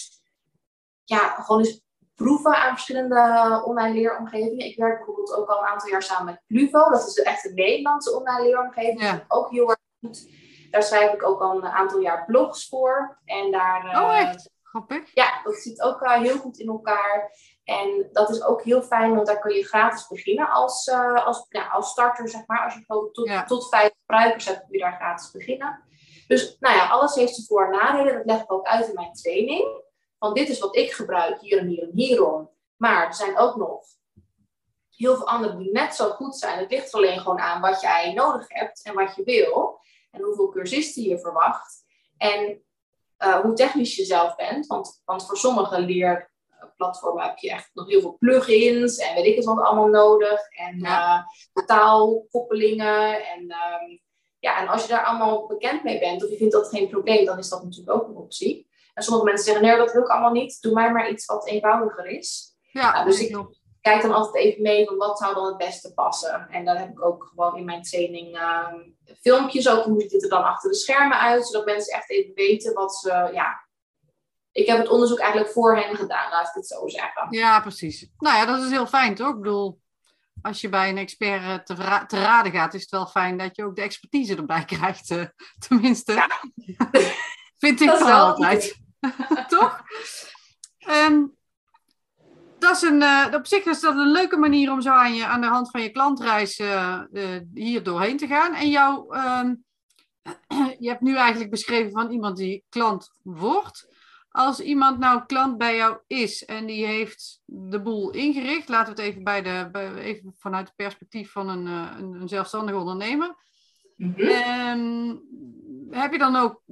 ja, gewoon eens proeven aan verschillende online leeromgevingen. Ik werk bijvoorbeeld ook al een aantal jaar samen met Pluvo. Dat is echt een Nederlandse online leeromgeving. Ja. Ook heel erg goed. Daar schrijf ik ook al een aantal jaar blogs voor. En daar, oh, echt? grappig. Ja, dat zit ook uh, heel goed in elkaar. En dat is ook heel fijn, want daar kun je gratis beginnen als, uh, als, als starter, zeg maar. Als je tot, ja. tot vijf gebruikers hebt, kun je daar gratis beginnen. Dus nou ja, alles heeft zijn voor- en nadelen. Dat leg ik ook uit in mijn training. Want dit is wat ik gebruik hier en hier en hierom. Maar er zijn ook nog heel veel anderen die net zo goed zijn. Het ligt alleen gewoon aan wat jij nodig hebt en wat je wil. En hoeveel cursisten je verwacht. En uh, hoe technisch je zelf bent. Want, want voor sommige leerplatformen heb je echt nog heel veel plugins en weet ik het wat allemaal nodig. En ja. uh, taalkoppelingen. En, um, ja, en als je daar allemaal bekend mee bent of je vindt dat geen probleem, dan is dat natuurlijk ook een optie. En sommige mensen zeggen, nee, dat wil ik allemaal niet. Doe mij maar iets wat eenvoudiger is. Ja, nou, dus ik kijk dan altijd even mee van wat zou dan het beste passen. En dan heb ik ook gewoon in mijn training uh, filmpjes, ook hoe ziet het er dan achter de schermen uit, zodat mensen echt even weten wat ze, ja... Ik heb het onderzoek eigenlijk voor hen gedaan, laat ik het zo zeggen. Ja, precies. Nou ja, dat is heel fijn, toch? Ik bedoel, als je bij een expert te, ra te raden gaat, is het wel fijn dat je ook de expertise erbij krijgt. Uh, tenminste, ja. vind ik wel altijd. toch? Um, dat is een, uh, op zich is dat een leuke manier om zo aan, je, aan de hand van je klantreis uh, hier doorheen te gaan. En jou, um, je hebt nu eigenlijk beschreven van iemand die klant wordt. Als iemand nou klant bij jou is en die heeft de boel ingericht, laten we het even, bij de, bij, even vanuit het perspectief van een, een, een zelfstandig ondernemer. Mm -hmm. heb je dan ook,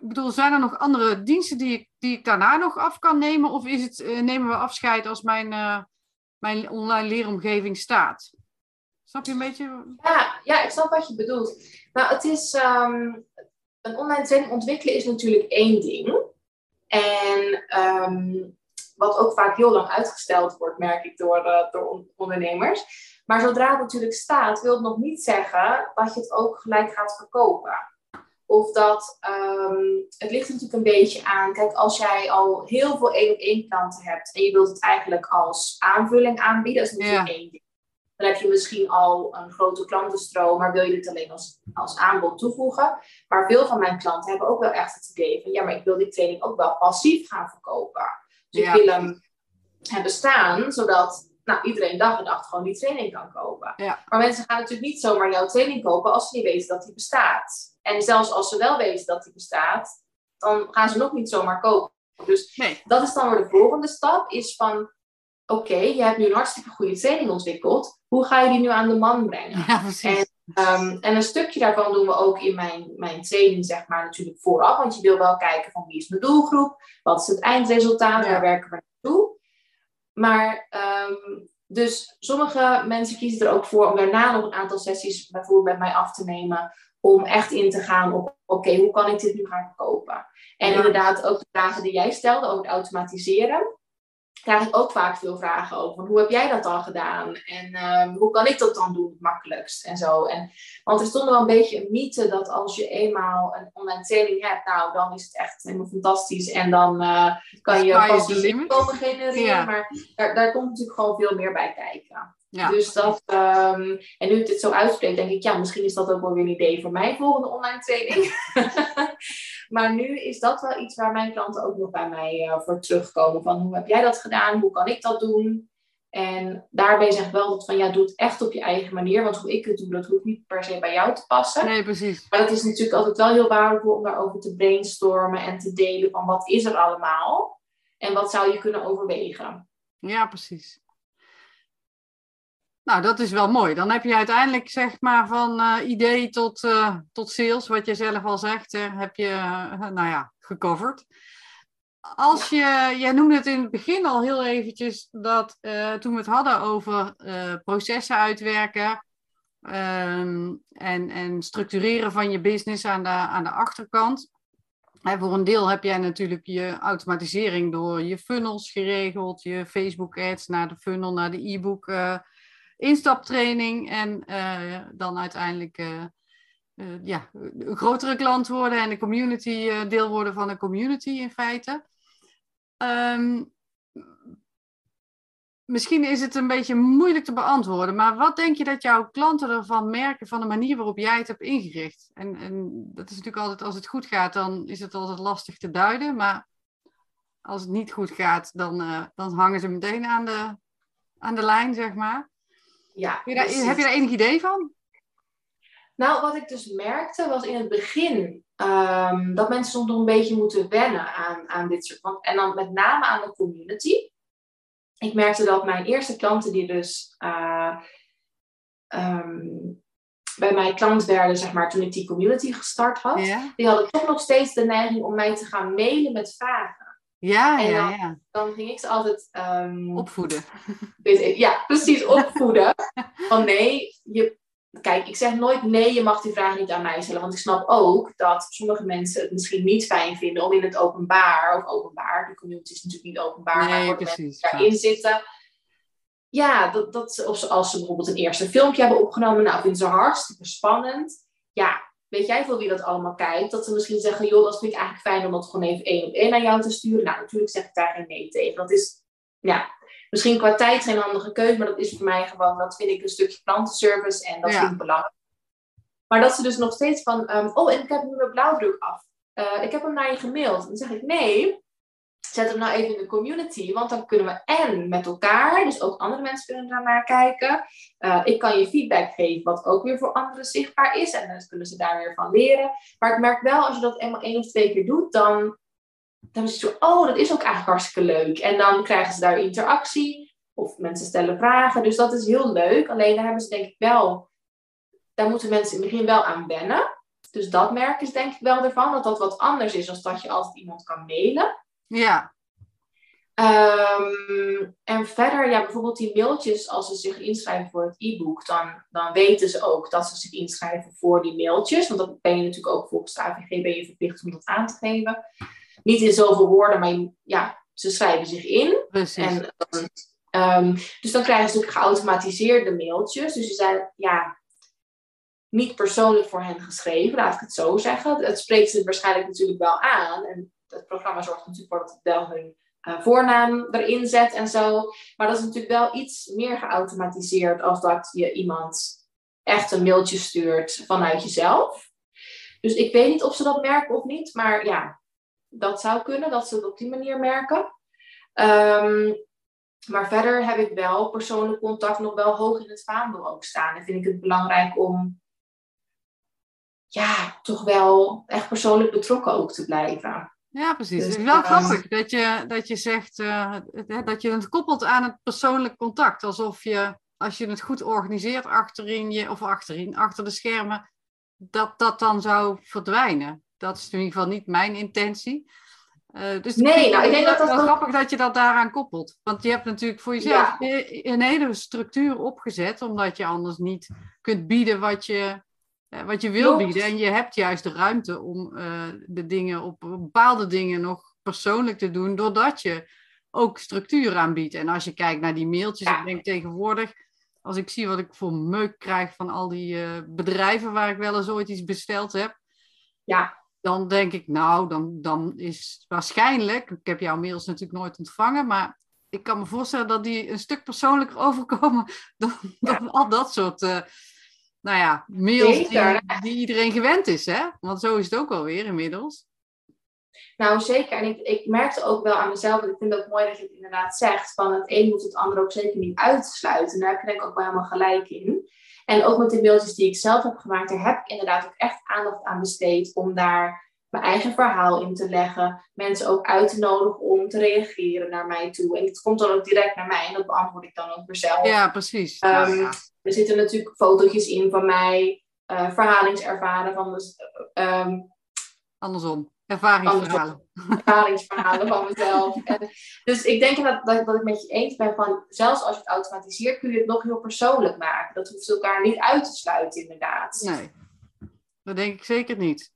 ik bedoel, zijn er nog andere diensten die ik, die ik daarna nog af kan nemen? Of is het, uh, nemen we afscheid als mijn, uh, mijn online leeromgeving staat? Snap je een beetje? Ja, ja, ik snap wat je bedoelt. Nou, het is, um, een online training ontwikkelen is natuurlijk één ding. En um, wat ook vaak heel lang uitgesteld wordt, merk ik, door, uh, door ondernemers. Maar zodra het natuurlijk staat, wil het nog niet zeggen dat je het ook gelijk gaat verkopen. Of dat, um, het ligt natuurlijk een beetje aan, kijk, als jij al heel veel één op één klanten hebt en je wilt het eigenlijk als aanvulling aanbieden, dat is natuurlijk ja. één ding. Dan heb je misschien al een grote klantenstroom, maar wil je het alleen als, als aanbod toevoegen. Maar veel van mijn klanten hebben ook wel echt het idee van, ja, maar ik wil die training ook wel passief gaan verkopen. Dus ja. ik wil hem hebben staan, zodat nou, iedereen dag en nacht gewoon die training kan kopen. Ja. Maar mensen gaan natuurlijk niet zomaar jouw training kopen als ze niet weten dat die bestaat. En zelfs als ze wel weten dat die bestaat, dan gaan ze nog niet zomaar kopen. Dus nee. dat is dan weer de volgende stap, is van, oké, okay, je hebt nu een hartstikke goede training ontwikkeld. Hoe ga je die nu aan de man brengen? Ja. En, um, en een stukje daarvan doen we ook in mijn, mijn training, zeg maar, natuurlijk vooraf. Want je wil wel kijken van wie is mijn doelgroep? Wat is het eindresultaat? Ja. Waar werken we naartoe? Maar um, dus sommige mensen kiezen er ook voor om daarna nog een aantal sessies bijvoorbeeld met mij af te nemen. Om echt in te gaan op, oké, okay, hoe kan ik dit nu gaan verkopen? En ja. inderdaad ook de vragen die jij stelde over het automatiseren. Krijg ik ook vaak veel vragen over. Hoe heb jij dat dan gedaan? En um, hoe kan ik dat dan doen het makkelijkst? En zo. En, want er stond wel een beetje een mythe dat als je eenmaal een online training hebt, nou dan is het echt helemaal fantastisch. En dan uh, kan je passief inkomen genereren. Ja. Maar daar, daar komt natuurlijk gewoon veel meer bij kijken. Ja. Dus dat, um, en nu ik dit zo uitspreek, denk ik, ja, misschien is dat ook wel weer een idee voor mijn volgende online training. maar nu is dat wel iets waar mijn klanten ook nog bij mij uh, voor terugkomen. Van hoe heb jij dat gedaan? Hoe kan ik dat doen? En daarbij zeg ik wel dat van ja, doe het echt op je eigen manier. Want hoe ik het doe, dat hoeft niet per se bij jou te passen. Nee, precies. Maar het is natuurlijk altijd wel heel waardevol om daarover te brainstormen en te delen van wat is er allemaal? En wat zou je kunnen overwegen? Ja, precies. Nou, dat is wel mooi. Dan heb je uiteindelijk, zeg maar, van uh, idee tot, uh, tot sales, wat je zelf al zegt, uh, heb je, nou ja, gecoverd. Als je, jij noemde het in het begin al heel eventjes, dat toen we het hadden over processen uitwerken um, en, en structureren van je business aan de, aan de achterkant. Hè, voor een deel heb jij natuurlijk je automatisering door je funnels geregeld, je Facebook ads naar de funnel, naar de e-book instaptraining en uh, dan uiteindelijk uh, uh, ja, een grotere klant worden en de community deel worden van een community in feite. Um, misschien is het een beetje moeilijk te beantwoorden, maar wat denk je dat jouw klanten ervan merken van de manier waarop jij het hebt ingericht? En, en dat is natuurlijk altijd, als het goed gaat, dan is het altijd lastig te duiden, maar als het niet goed gaat, dan, eh, dan hangen ze meteen aan de, aan de lijn, zeg maar. Ja, Heb je, daar, precies. heb je daar enig idee van? Nou, wat ik dus merkte was in het begin ehm, dat mensen soms nog een beetje moeten wennen aan, aan dit soort. Want, en dan met name aan de community. Ik merkte dat mijn eerste klanten die dus eh, ehm, bij mij klant werden, zeg maar, toen ik die community gestart had, Ja, die hadden toch nog steeds de neiging om mij te gaan mailen met vragen. Ja, En ja. dan- ja. Dan ging ik ze altijd ehm, Opvoeden. ik- ja, precies, opvoeden. Van nee, je, kijk, ik zeg nooit nee, je mag die vraag niet aan mij stellen. Want ik snap ook dat sommige mensen het misschien niet fijn vinden om in het openbaar, of openbaar, de community is natuurlijk niet openbaar, maar Nee, mensen precies. daarin zitten. Ja, dat, dat, of als ze bijvoorbeeld een eerste filmpje hebben opgenomen, nou vinden ze hartstikke spannend. Ja, weet jij veel wie dat allemaal kijkt? Dat ze misschien zeggen, joh, dat vind ik eigenlijk fijn om dat gewoon even één op één naar jou te sturen. Nou, natuurlijk zeg ik daar geen nee tegen. Dat is, ja, misschien qua tijd geen handige keuze, maar dat is voor mij gewoon, dat vind ik een stukje klantenservice en dat Ja. vind ik belangrijk. Maar dat ze dus nog steeds van, ehm, oh, en ik heb nu mijn blauwdruk af. Eh, ik heb hem naar je gemaild. Dan zeg ik, nee, zet hem nou even in de community, want dan kunnen we en met elkaar, dus ook andere mensen kunnen daarnaar kijken. Eh, ik kan je feedback geven, wat ook weer voor anderen zichtbaar is, en dan kunnen ze daar weer van leren. Maar ik merk wel, als je dat eenmaal één of twee keer doet, dan, dan is het zo, oh, dat is ook eigenlijk hartstikke leuk. En dan krijgen ze daar interactie, of mensen stellen vragen, dus dat is heel leuk. Alleen daar hebben ze denk ik wel, daar moeten mensen in het begin wel aan wennen. Dus dat merken ze denk ik wel ervan, dat dat wat anders is dan dat je altijd iemand kan mailen. Ja, Ehm, en verder, ja, bijvoorbeeld die mailtjes, als ze zich inschrijven voor het e-book, dan, dan weten ze ook dat ze zich inschrijven voor die mailtjes. Want dat ben je natuurlijk ook volgens de AVG ben je verplicht om dat aan te geven. Niet in zoveel woorden, maar je- ja, ze schrijven zich in. precies. En, ehm, dus dan krijgen ze natuurlijk geautomatiseerde mailtjes. Dus ze zijn ja, niet persoonlijk voor hen geschreven, laat ik het zo zeggen. Het spreekt ze waarschijnlijk natuurlijk wel aan. En het programma zorgt natuurlijk voor dat het wel hun eh, voornaam erin zet en zo. Maar dat is natuurlijk wel iets meer geautomatiseerd als dat je iemand echt een mailtje stuurt vanuit jezelf. Dus ik weet niet of ze dat merken of niet, maar ja, dat zou kunnen, dat ze het op die manier merken. Ehm, maar verder heb ik wel persoonlijk contact nog wel hoog in het vaandel ook staan. En vind ik het belangrijk om ja, toch wel echt persoonlijk betrokken ook te blijven. Ja, precies. Dus, het is wel grappig dat je, dat je zegt eh, dat je het koppelt aan het persoonlijk contact. Alsof je, als je het goed organiseert achterin je, of achterin, achter de schermen, dat dat dan zou verdwijnen. Dat is in ieder geval niet mijn intentie. Eh, dus Nee, nou, ik denk wel- dat dat wel grappig dat je dat daaraan koppelt. Want je hebt natuurlijk voor jezelf Ja. een hele structuur opgezet, omdat je anders niet kunt bieden wat je, wat je wil Klopt. bieden. En je hebt juist de ruimte om eh, de dingen op bepaalde dingen nog persoonlijk te doen, doordat je ook structuur aanbiedt. En als je kijkt naar die mailtjes, Ja. ik denk tegenwoordig, als ik zie wat ik voor meuk krijg van al die eh, bedrijven waar ik wel eens ooit iets besteld heb, Ja, dan denk ik, nou, dan, dan is waarschijnlijk, ik heb jouw mails natuurlijk nooit ontvangen, maar ik kan me voorstellen dat die een stuk persoonlijker overkomen dan, dan al dat soort, eh, nou ja, mails die, iedereen gewend is, hè? Want zo is het ook alweer inmiddels. nou zeker. En ik, ik merkte ook wel aan mezelf, en ik vind het ook mooi dat je het inderdaad zegt, van het een moet het ander ook zeker niet uitsluiten. En daar heb je denk ik ook wel helemaal gelijk in. En ook met de mailtjes die ik zelf heb gemaakt, daar heb ik inderdaad ook echt aandacht aan besteed om daar mijn eigen verhaal in te leggen. Mensen ook uit te nodigen om te reageren naar mij toe. En het komt dan ook direct naar mij en dat beantwoord ik dan ook weer zelf. Ja, precies. Ehm, Ja, ja. Er zitten natuurlijk fotootjes in van mij, eh verhalingservaren van dus, Andersom. Ervaringsverhalen. ervaringsverhalen van mezelf. En, dus ik denk dat, dat, dat ik met je eens ben van, zelfs als je het automatiseert, kun je het nog heel persoonlijk maken. Dat hoeft elkaar niet uit te sluiten, inderdaad. Nee, dat denk ik zeker niet.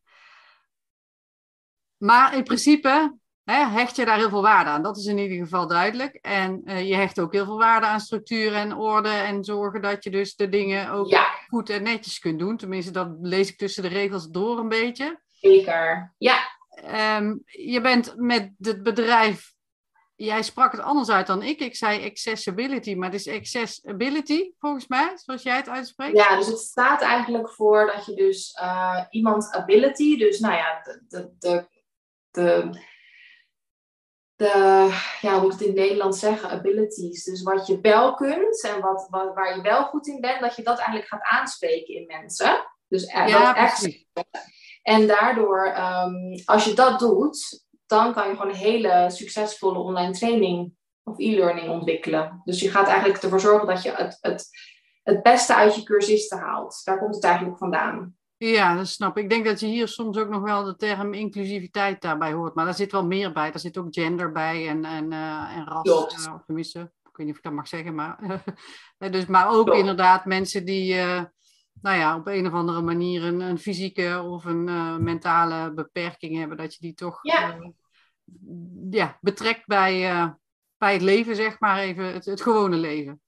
Maar in principe hè, hecht je daar heel veel waarde aan. Dat is in ieder geval duidelijk. En eh, je hecht ook heel veel waarde aan structuur en orde en zorgen dat je dus de dingen ook Ja, goed en netjes kunt doen. Tenminste, dat lees ik tussen de regels door een beetje. zeker. Ja, Ehm, je bent met het bedrijf, jij sprak het anders uit dan ik. Ik zei accessibility, maar het is accessibility volgens mij, zoals jij het uitspreekt. ja, dus het staat eigenlijk voor dat je dus eh, iemands ability, dus nou ja, de, de, de, de, de, ja, hoe moet ik het in Nederland zeggen, abilities. Dus wat je wel kunt en wat, wat, waar je wel goed in bent, dat je dat eigenlijk gaat aanspreken in mensen. Dus eh, ja, precies. En daardoor, ehm, als je dat doet, dan kan je gewoon een hele succesvolle online training of e-learning ontwikkelen. Dus je gaat eigenlijk ervoor zorgen dat je het, het, het beste uit je cursisten haalt. Daar komt het eigenlijk vandaan. Ja, dat snap ik. Ik denk dat je hier soms ook nog wel de term inclusiviteit daarbij hoort. Maar daar zit wel meer bij. Daar zit ook gender bij en, en, uh, en ras. Uh, of tenminste, ik weet niet of ik dat mag zeggen. Maar, dus, maar ook inderdaad mensen die uh, nou ja, op een of andere manier een, een fysieke of een mentale beperking hebben. Dat je die toch ja. ja betrekt bij, bij het leven, zeg maar. Even het, het gewone leven.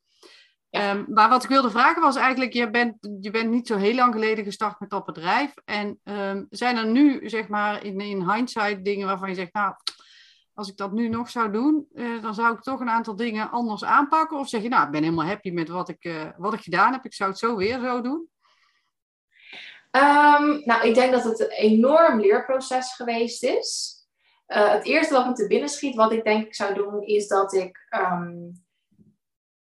Ehm, maar wat ik wilde vragen was eigenlijk, je bent, je bent niet zo heel lang geleden gestart met dat bedrijf. En um, zijn er nu, zeg maar, in, in hindsight dingen waarvan je zegt, nou, als ik dat nu nog zou doen, uh, dan zou ik toch een aantal dingen anders aanpakken? Of zeg je, nou, ik ben helemaal happy met wat ik, uh, wat ik gedaan heb, ik zou het zo weer zo doen? Um, nou, ik denk dat het een enorm leerproces geweest is. Uh, het eerste wat me te binnen schiet, wat ik denk ik zou doen, is dat ik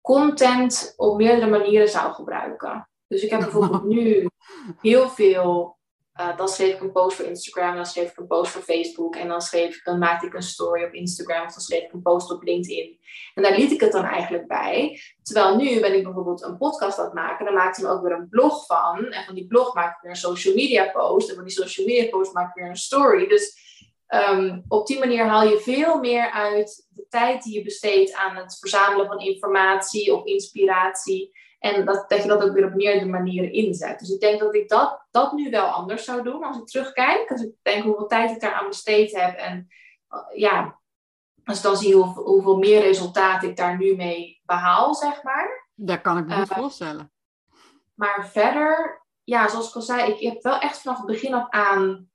content op meerdere manieren zou gebruiken. Dus ik heb bijvoorbeeld nu heel veel. Uh, dan schreef ik een post voor Instagram, dan schreef ik een post voor Facebook en dan, schreef ik, dan maakte ik een story op Instagram of dan schreef ik een post op LinkedIn. En daar liet ik het dan eigenlijk bij. Terwijl nu ben ik bijvoorbeeld een podcast aan het maken, dan maak ik er ook weer een blog van. En van die blog maak ik weer een social media post en van die social media post maak ik weer een story. Dus Um, op die manier haal je veel meer uit de tijd die je besteedt aan het verzamelen van informatie of inspiratie. En dat, dat je dat ook weer op meerdere manieren inzet. Dus ik denk dat ik dat, dat nu wel anders zou doen als ik terugkijk. Als ik denk hoeveel tijd ik daar aan besteed heb. En uh, ja, als ik dan zie hoeveel, hoeveel meer resultaat ik daar nu mee behaal, zeg maar. Dat kan ik me goed uh, voorstellen. Maar verder, ja, zoals ik al zei, ik heb wel echt vanaf het begin af aan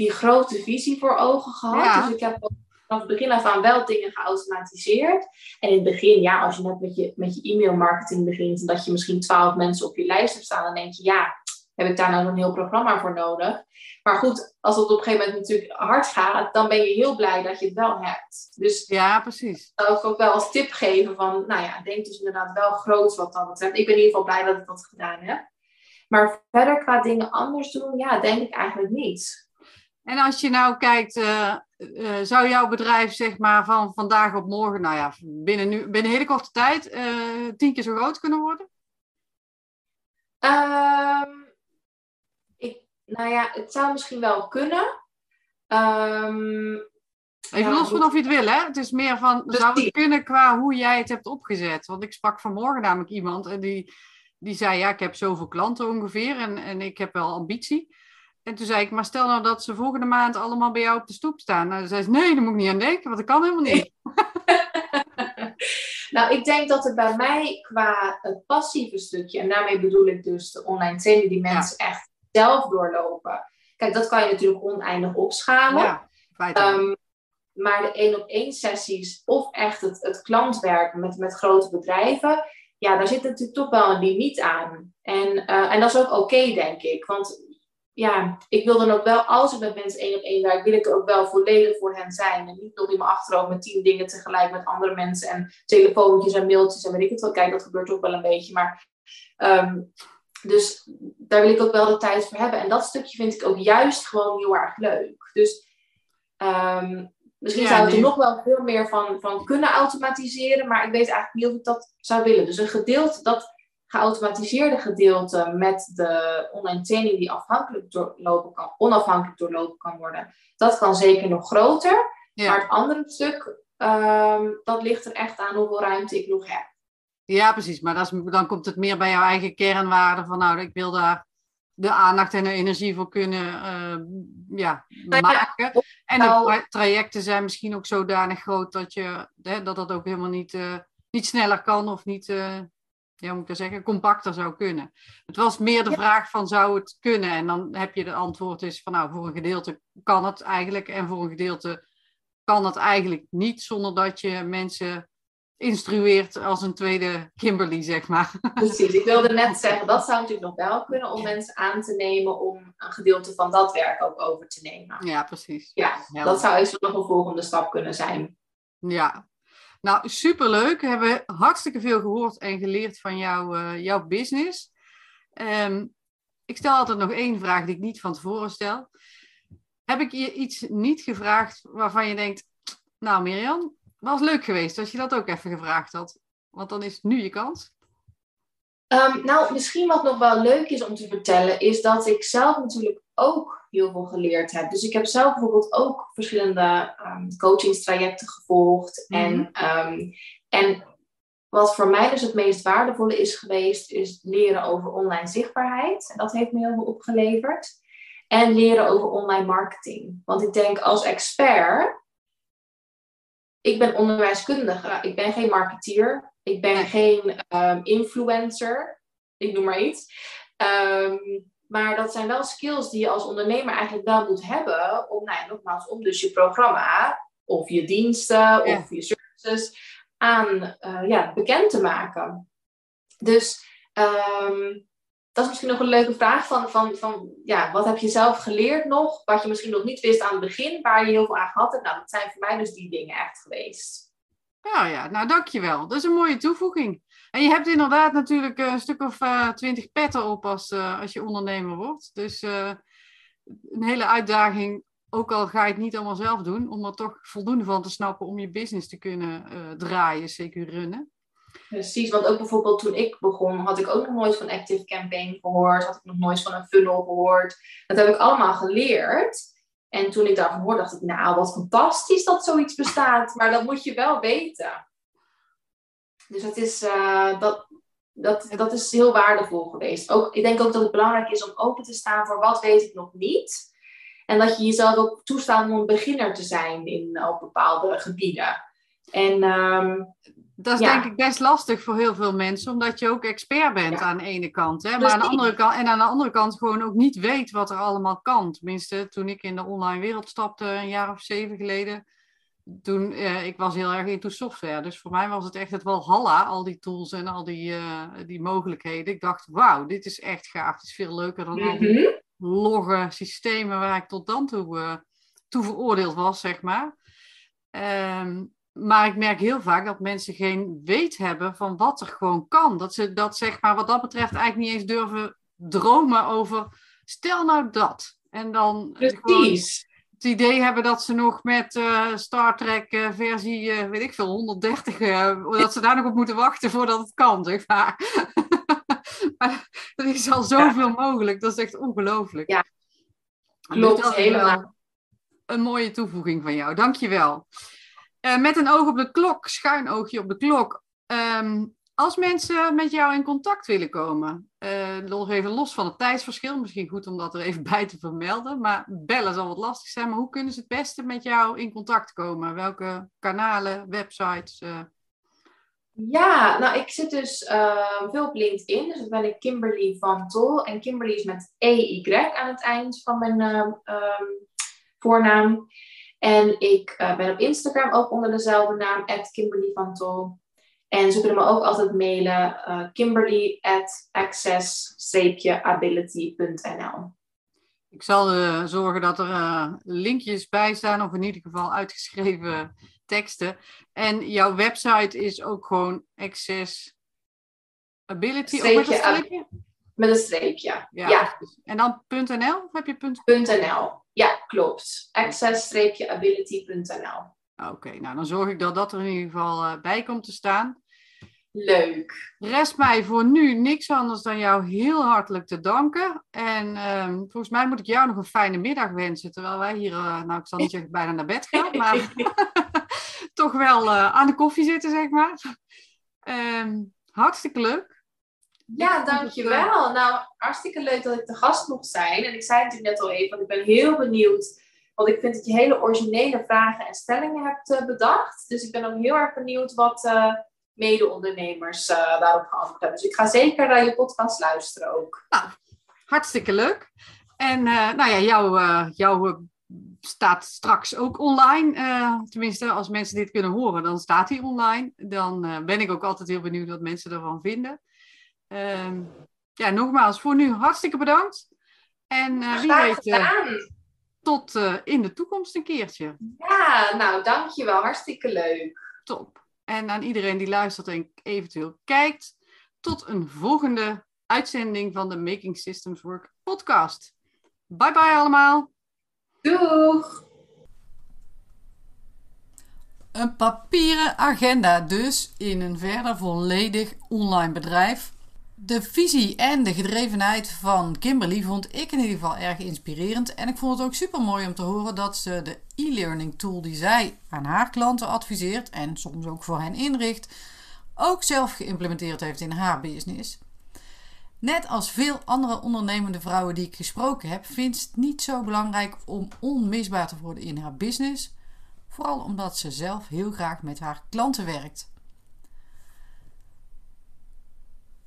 die grote visie voor ogen gehad. Dus ik heb vanaf het begin af aan wel dingen geautomatiseerd. En in het begin, ja, als je net met je, met je e-mail marketing begint en dat je misschien twaalf mensen op je lijst hebt staan, dan denk je, ja, heb ik daar nou een heel programma voor nodig? Maar goed, als het op een gegeven moment natuurlijk hard gaat, dan ben je heel blij dat je het wel hebt. Dus ja, precies. Dat zou ik ook wel als tip geven van, nou ja, denk dus inderdaad wel groot wat dat betreft. Ik ben in ieder geval blij dat ik dat gedaan heb. Maar verder qua dingen anders doen, ja, denk ik eigenlijk niet. En als je nou kijkt, uh, uh, zou jouw bedrijf zeg maar van vandaag op morgen, nou ja, binnen, nu, binnen een hele korte tijd, uh, tien keer zo groot kunnen worden? Um, ik, nou ja, het zou misschien wel kunnen. Um, Even ja, los van of je het wil, hè? Het is meer van, dus zou het kunnen qua hoe jij het hebt opgezet? Want ik sprak vanmorgen namelijk iemand en die, die zei, ja, ik heb zoveel klanten ongeveer en, en ik heb wel ambitie. En toen zei ik, maar stel nou dat ze volgende maand allemaal bij jou op de stoep staan. Nou, zei ze, nee, daar moet ik niet aan denken, want dat kan helemaal niet. nou, ik denk dat het bij mij qua het passieve stukje, en daarmee bedoel ik dus de online training die mensen echt zelf doorlopen. Kijk, dat kan je natuurlijk oneindig opschalen. Ja, um, maar de één op één sessies of echt het, het klantwerk met, met grote bedrijven, ja, daar zit natuurlijk toch wel een limiet aan. En, uh, en dat is ook oké, denk ik. Want ja, ik wil dan ook wel, als ik met mensen één op één werk, wil ik er ook wel volledig voor hen zijn. En niet nog in mijn achterhoofd met tien dingen tegelijk met andere mensen en telefoontjes en mailtjes en weet ik het wel. Kijk, dat gebeurt ook wel een beetje. Maar, um, dus daar wil ik ook wel de tijd voor hebben. En dat stukje vind ik ook juist gewoon heel erg leuk. Dus um, misschien ja, zou ik er nog wel veel meer van, van kunnen automatiseren. Maar ik weet eigenlijk niet of ik dat zou willen. Dus een gedeelte dat geautomatiseerde gedeelte met de online training die afhankelijk doorlopen kan, onafhankelijk doorlopen kan worden, dat kan zeker nog groter. Maar het andere stuk, um, dat ligt er echt aan hoeveel ruimte ik nog heb. Ja, precies. Maar dat is, dan komt het meer bij jouw eigen kernwaarde van nou, ik wil daar de aandacht en de energie voor kunnen uh, ja, nou maken. en de nou- trajecten zijn misschien ook zodanig groot dat je hè, dat dat ook helemaal niet, uh, niet sneller kan of niet. Uh, ja, moet ik zeggen, compacter zou kunnen. Het was meer de vraag van zou het kunnen? En dan heb je de antwoord is van nou, voor een gedeelte kan het eigenlijk en voor een gedeelte kan het eigenlijk niet zonder dat je mensen instrueert als een tweede Kimberly, zeg maar. Precies, ik wilde net zeggen, dat zou natuurlijk nog wel kunnen om mensen aan te nemen om een gedeelte van dat werk ook over te nemen. Ja, precies. Ja, dat zou eens nog een volgende stap kunnen zijn. Ja, nou superleuk. We hebben hartstikke veel gehoord en geleerd van jou, uh, jouw business. Um, ik stel altijd nog één vraag die ik niet van tevoren stel. Heb ik je iets niet gevraagd waarvan je denkt, nou Mirjam, was leuk geweest als je dat ook even gevraagd had? Want dan is nu je kans. Um, nou, misschien wat nog wel leuk is om te vertellen, is dat ik zelf natuurlijk ook heel veel geleerd heb. Dus ik heb zelf bijvoorbeeld ook verschillende um, coachingstrajecten gevolgd. Mm en, um, en wat voor mij dus het meest waardevolle is geweest, is leren over online zichtbaarheid. En dat heeft me heel veel opgeleverd. En leren over online marketing. Want ik denk als expert, ik ben onderwijskundige, ik ben geen marketeer, ik ben geen um, influencer, ik noem maar iets. Um, maar dat zijn wel skills die je als ondernemer eigenlijk wel moet hebben om, nou ja, nogmaals, om dus je programma of je diensten of je services aan uh, ja, bekend te maken. Dus um, dat is misschien nog een leuke vraag van, van, van ja, wat heb je zelf geleerd nog, wat je misschien nog niet wist aan het begin, waar je heel veel aan gehad hebt. Nou, dat zijn voor mij dus die dingen echt geweest. Ja, ja, nou dankjewel. Dat is een mooie toevoeging. En je hebt inderdaad natuurlijk een stuk of uh, twintig petten op als, uh, als je ondernemer wordt. Dus uh, een hele uitdaging, ook al ga je het niet allemaal zelf doen, om er toch voldoende van te snappen om je business te kunnen draaien, zeker runnen. Precies, want ook bijvoorbeeld toen ik begon, had ik ook nog nooit van Active Campaign gehoord, had ik nog nooit van een funnel gehoord. Dat heb ik allemaal geleerd. En toen ik daarvan hoorde, dacht ik, nou, wat fantastisch dat zoiets bestaat. Maar dat moet je wel weten. Dus het is, uh, dat, dat, dat is heel waardevol geweest. Ook, ik denk ook dat het belangrijk is om open te staan voor wat weet ik nog niet. En dat je jezelf ook toestaat om een beginner te zijn in, op bepaalde gebieden. En um, dat is denk ik best lastig voor heel veel mensen, omdat je ook expert bent aan de ene kant. Hè? Maar aan de andere kant, en aan de andere kant gewoon ook niet weet wat er allemaal kan. Tenminste, toen ik in de online wereld stapte, een jaar of zeven geleden, toen, eh, ik was heel erg into software. Dus voor mij was het echt het walhalla, al die tools en al die, uh, die mogelijkheden. Ik dacht, wauw, dit is echt gaaf. Het is veel leuker dan al die mhm. logge systemen waar ik tot dan toe, uh, toe veroordeeld was, zeg maar. Um, maar ik merk heel vaak dat mensen geen weet hebben van wat er gewoon kan. Dat ze dat zeg maar wat dat betreft eigenlijk niet eens durven dromen over. Stel nou dat. En dan Precies. Het idee hebben dat ze nog met uh, Star Trek uh, versie, uh, weet ik veel, 130, dat ze daar nog op moeten wachten voordat het kan, zeg maar. maar er is al zoveel ja. mogelijk, dat is echt ongelooflijk. Ja, klopt, dus helemaal. Een mooie toevoeging van jou, dankjewel. Uh, met een oog op de klok, schuin oogje op de klok. Um, als mensen met jou in contact willen komen, uh, nog even los van het tijdsverschil, misschien goed om dat er even bij te vermelden, maar bellen zal wat lastig zijn. Maar hoe kunnen ze het beste met jou in contact komen? Welke kanalen, websites? Uh... Ja, nou ik zit dus veel op LinkedIn, dus dat ben ik Kimberly van Tol. En Kimberly is met EY aan het eind van mijn um, voornaam. En ik uh, ben op Instagram ook onder dezelfde naam, Kimberly van Tol. En ze kunnen me ook altijd mailen, uh, kimberly at access-ability.nl. Ik zal uh, zorgen dat er linkjes bij staan, of in ieder geval uitgeschreven teksten. En jouw website is ook gewoon Access Ability, streepje, met een streepje? Met een streepje, ja. ja. En dan .nl? Of heb je punt? .nl. Ja, klopt. access-ability.nl. Oké, nou dan zorg ik dat dat er in ieder geval uh, bij komt te staan. Leuk. Rest mij voor nu niks anders dan jou heel hartelijk te danken. En um, volgens mij moet ik jou nog een fijne middag wensen. Terwijl wij hier, uh, nou ik zal niet zeggen bijna naar bed gaan, maar toch wel uh, aan de koffie zitten, zeg maar. Um, hartstikke leuk. Ja, dankjewel. Nou, hartstikke leuk dat ik de gast mocht zijn. En ik zei het natuurlijk net al even, want ik ben heel benieuwd. Want ik vind dat je hele originele vragen en stellingen hebt uh, bedacht. Dus ik ben ook heel erg benieuwd wat uh, mede-ondernemers uh, daarop geantwoord hebben. Dus ik ga zeker naar je podcast luisteren ook. Nou, hartstikke leuk. En nou ja, jouw, jouw staat straks ook online. tenminste, als mensen dit kunnen horen, dan staat hij online. Dan ben ik ook altijd heel benieuwd wat mensen ervan vinden. Um, ja, nogmaals, voor nu hartstikke bedankt. En wie weet. Tot eh, in de toekomst een keertje. Ja, nou dankjewel. Hartstikke leuk. Top. En aan iedereen die luistert en eventueel kijkt, tot een volgende uitzending van de Making Systems Work podcast. Bye bye allemaal. Doeg! Een papieren agenda dus in een verder volledig online bedrijf. De visie en de gedrevenheid van Kimberly vond ik in ieder geval erg inspirerend. En ik vond het ook super mooi om te horen dat ze de e-learning tool die zij aan haar klanten adviseert en soms ook voor hen inricht, ook zelf geïmplementeerd heeft in haar business. Net als veel andere ondernemende vrouwen die ik gesproken heb, vindt ze het niet zo belangrijk om onmisbaar te worden in haar business. Vooral omdat ze zelf heel graag met haar klanten werkt.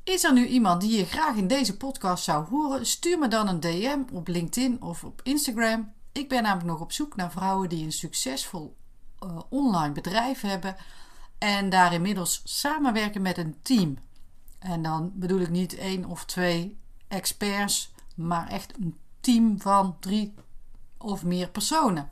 Is er nu iemand die je graag in deze podcast zou horen? Stuur me dan een DM op LinkedIn of op Instagram. Ik ben namelijk nog op zoek naar vrouwen die een succesvol uh, online bedrijf hebben en daar inmiddels samenwerken met een team. En dan bedoel ik niet één of twee experts, maar echt een team van drie of meer personen.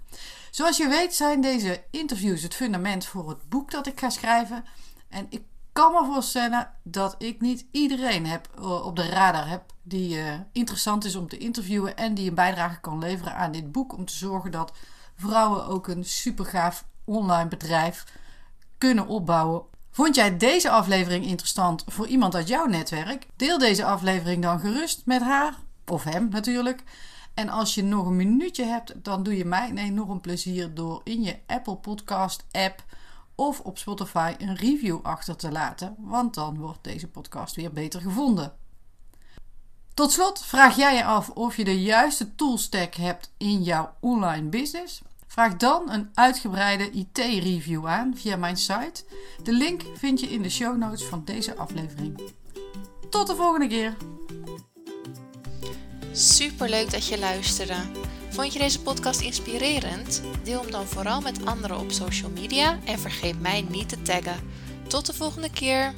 Zoals je weet zijn deze interviews het fundament voor het boek dat ik ga schrijven. En ik kan me voorstellen dat ik niet iedereen heb, eh, op de radar heb die uh, interessant is om te interviewen en die een bijdrage kan leveren aan dit boek om te zorgen dat vrouwen ook een supergaaf online bedrijf kunnen opbouwen. Vond jij deze aflevering interessant voor iemand uit jouw netwerk? Deel deze aflevering dan gerust met haar of hem natuurlijk. En als je nog een minuutje hebt, dan doe je mij een enorm plezier door in je Apple Podcast app of op Spotify een review achter te laten, want dan wordt deze podcast weer beter gevonden. Tot slot vraag jij je af of je de juiste toolstack hebt in jouw online business. Vraag dan een uitgebreide IT-review aan via mijn site. De link vind je in de show notes van deze aflevering. Tot de volgende keer. Super leuk dat je luisterde. Vond je deze podcast inspirerend? Deel hem dan vooral met anderen op social media en vergeet mij niet te taggen. Tot de volgende keer.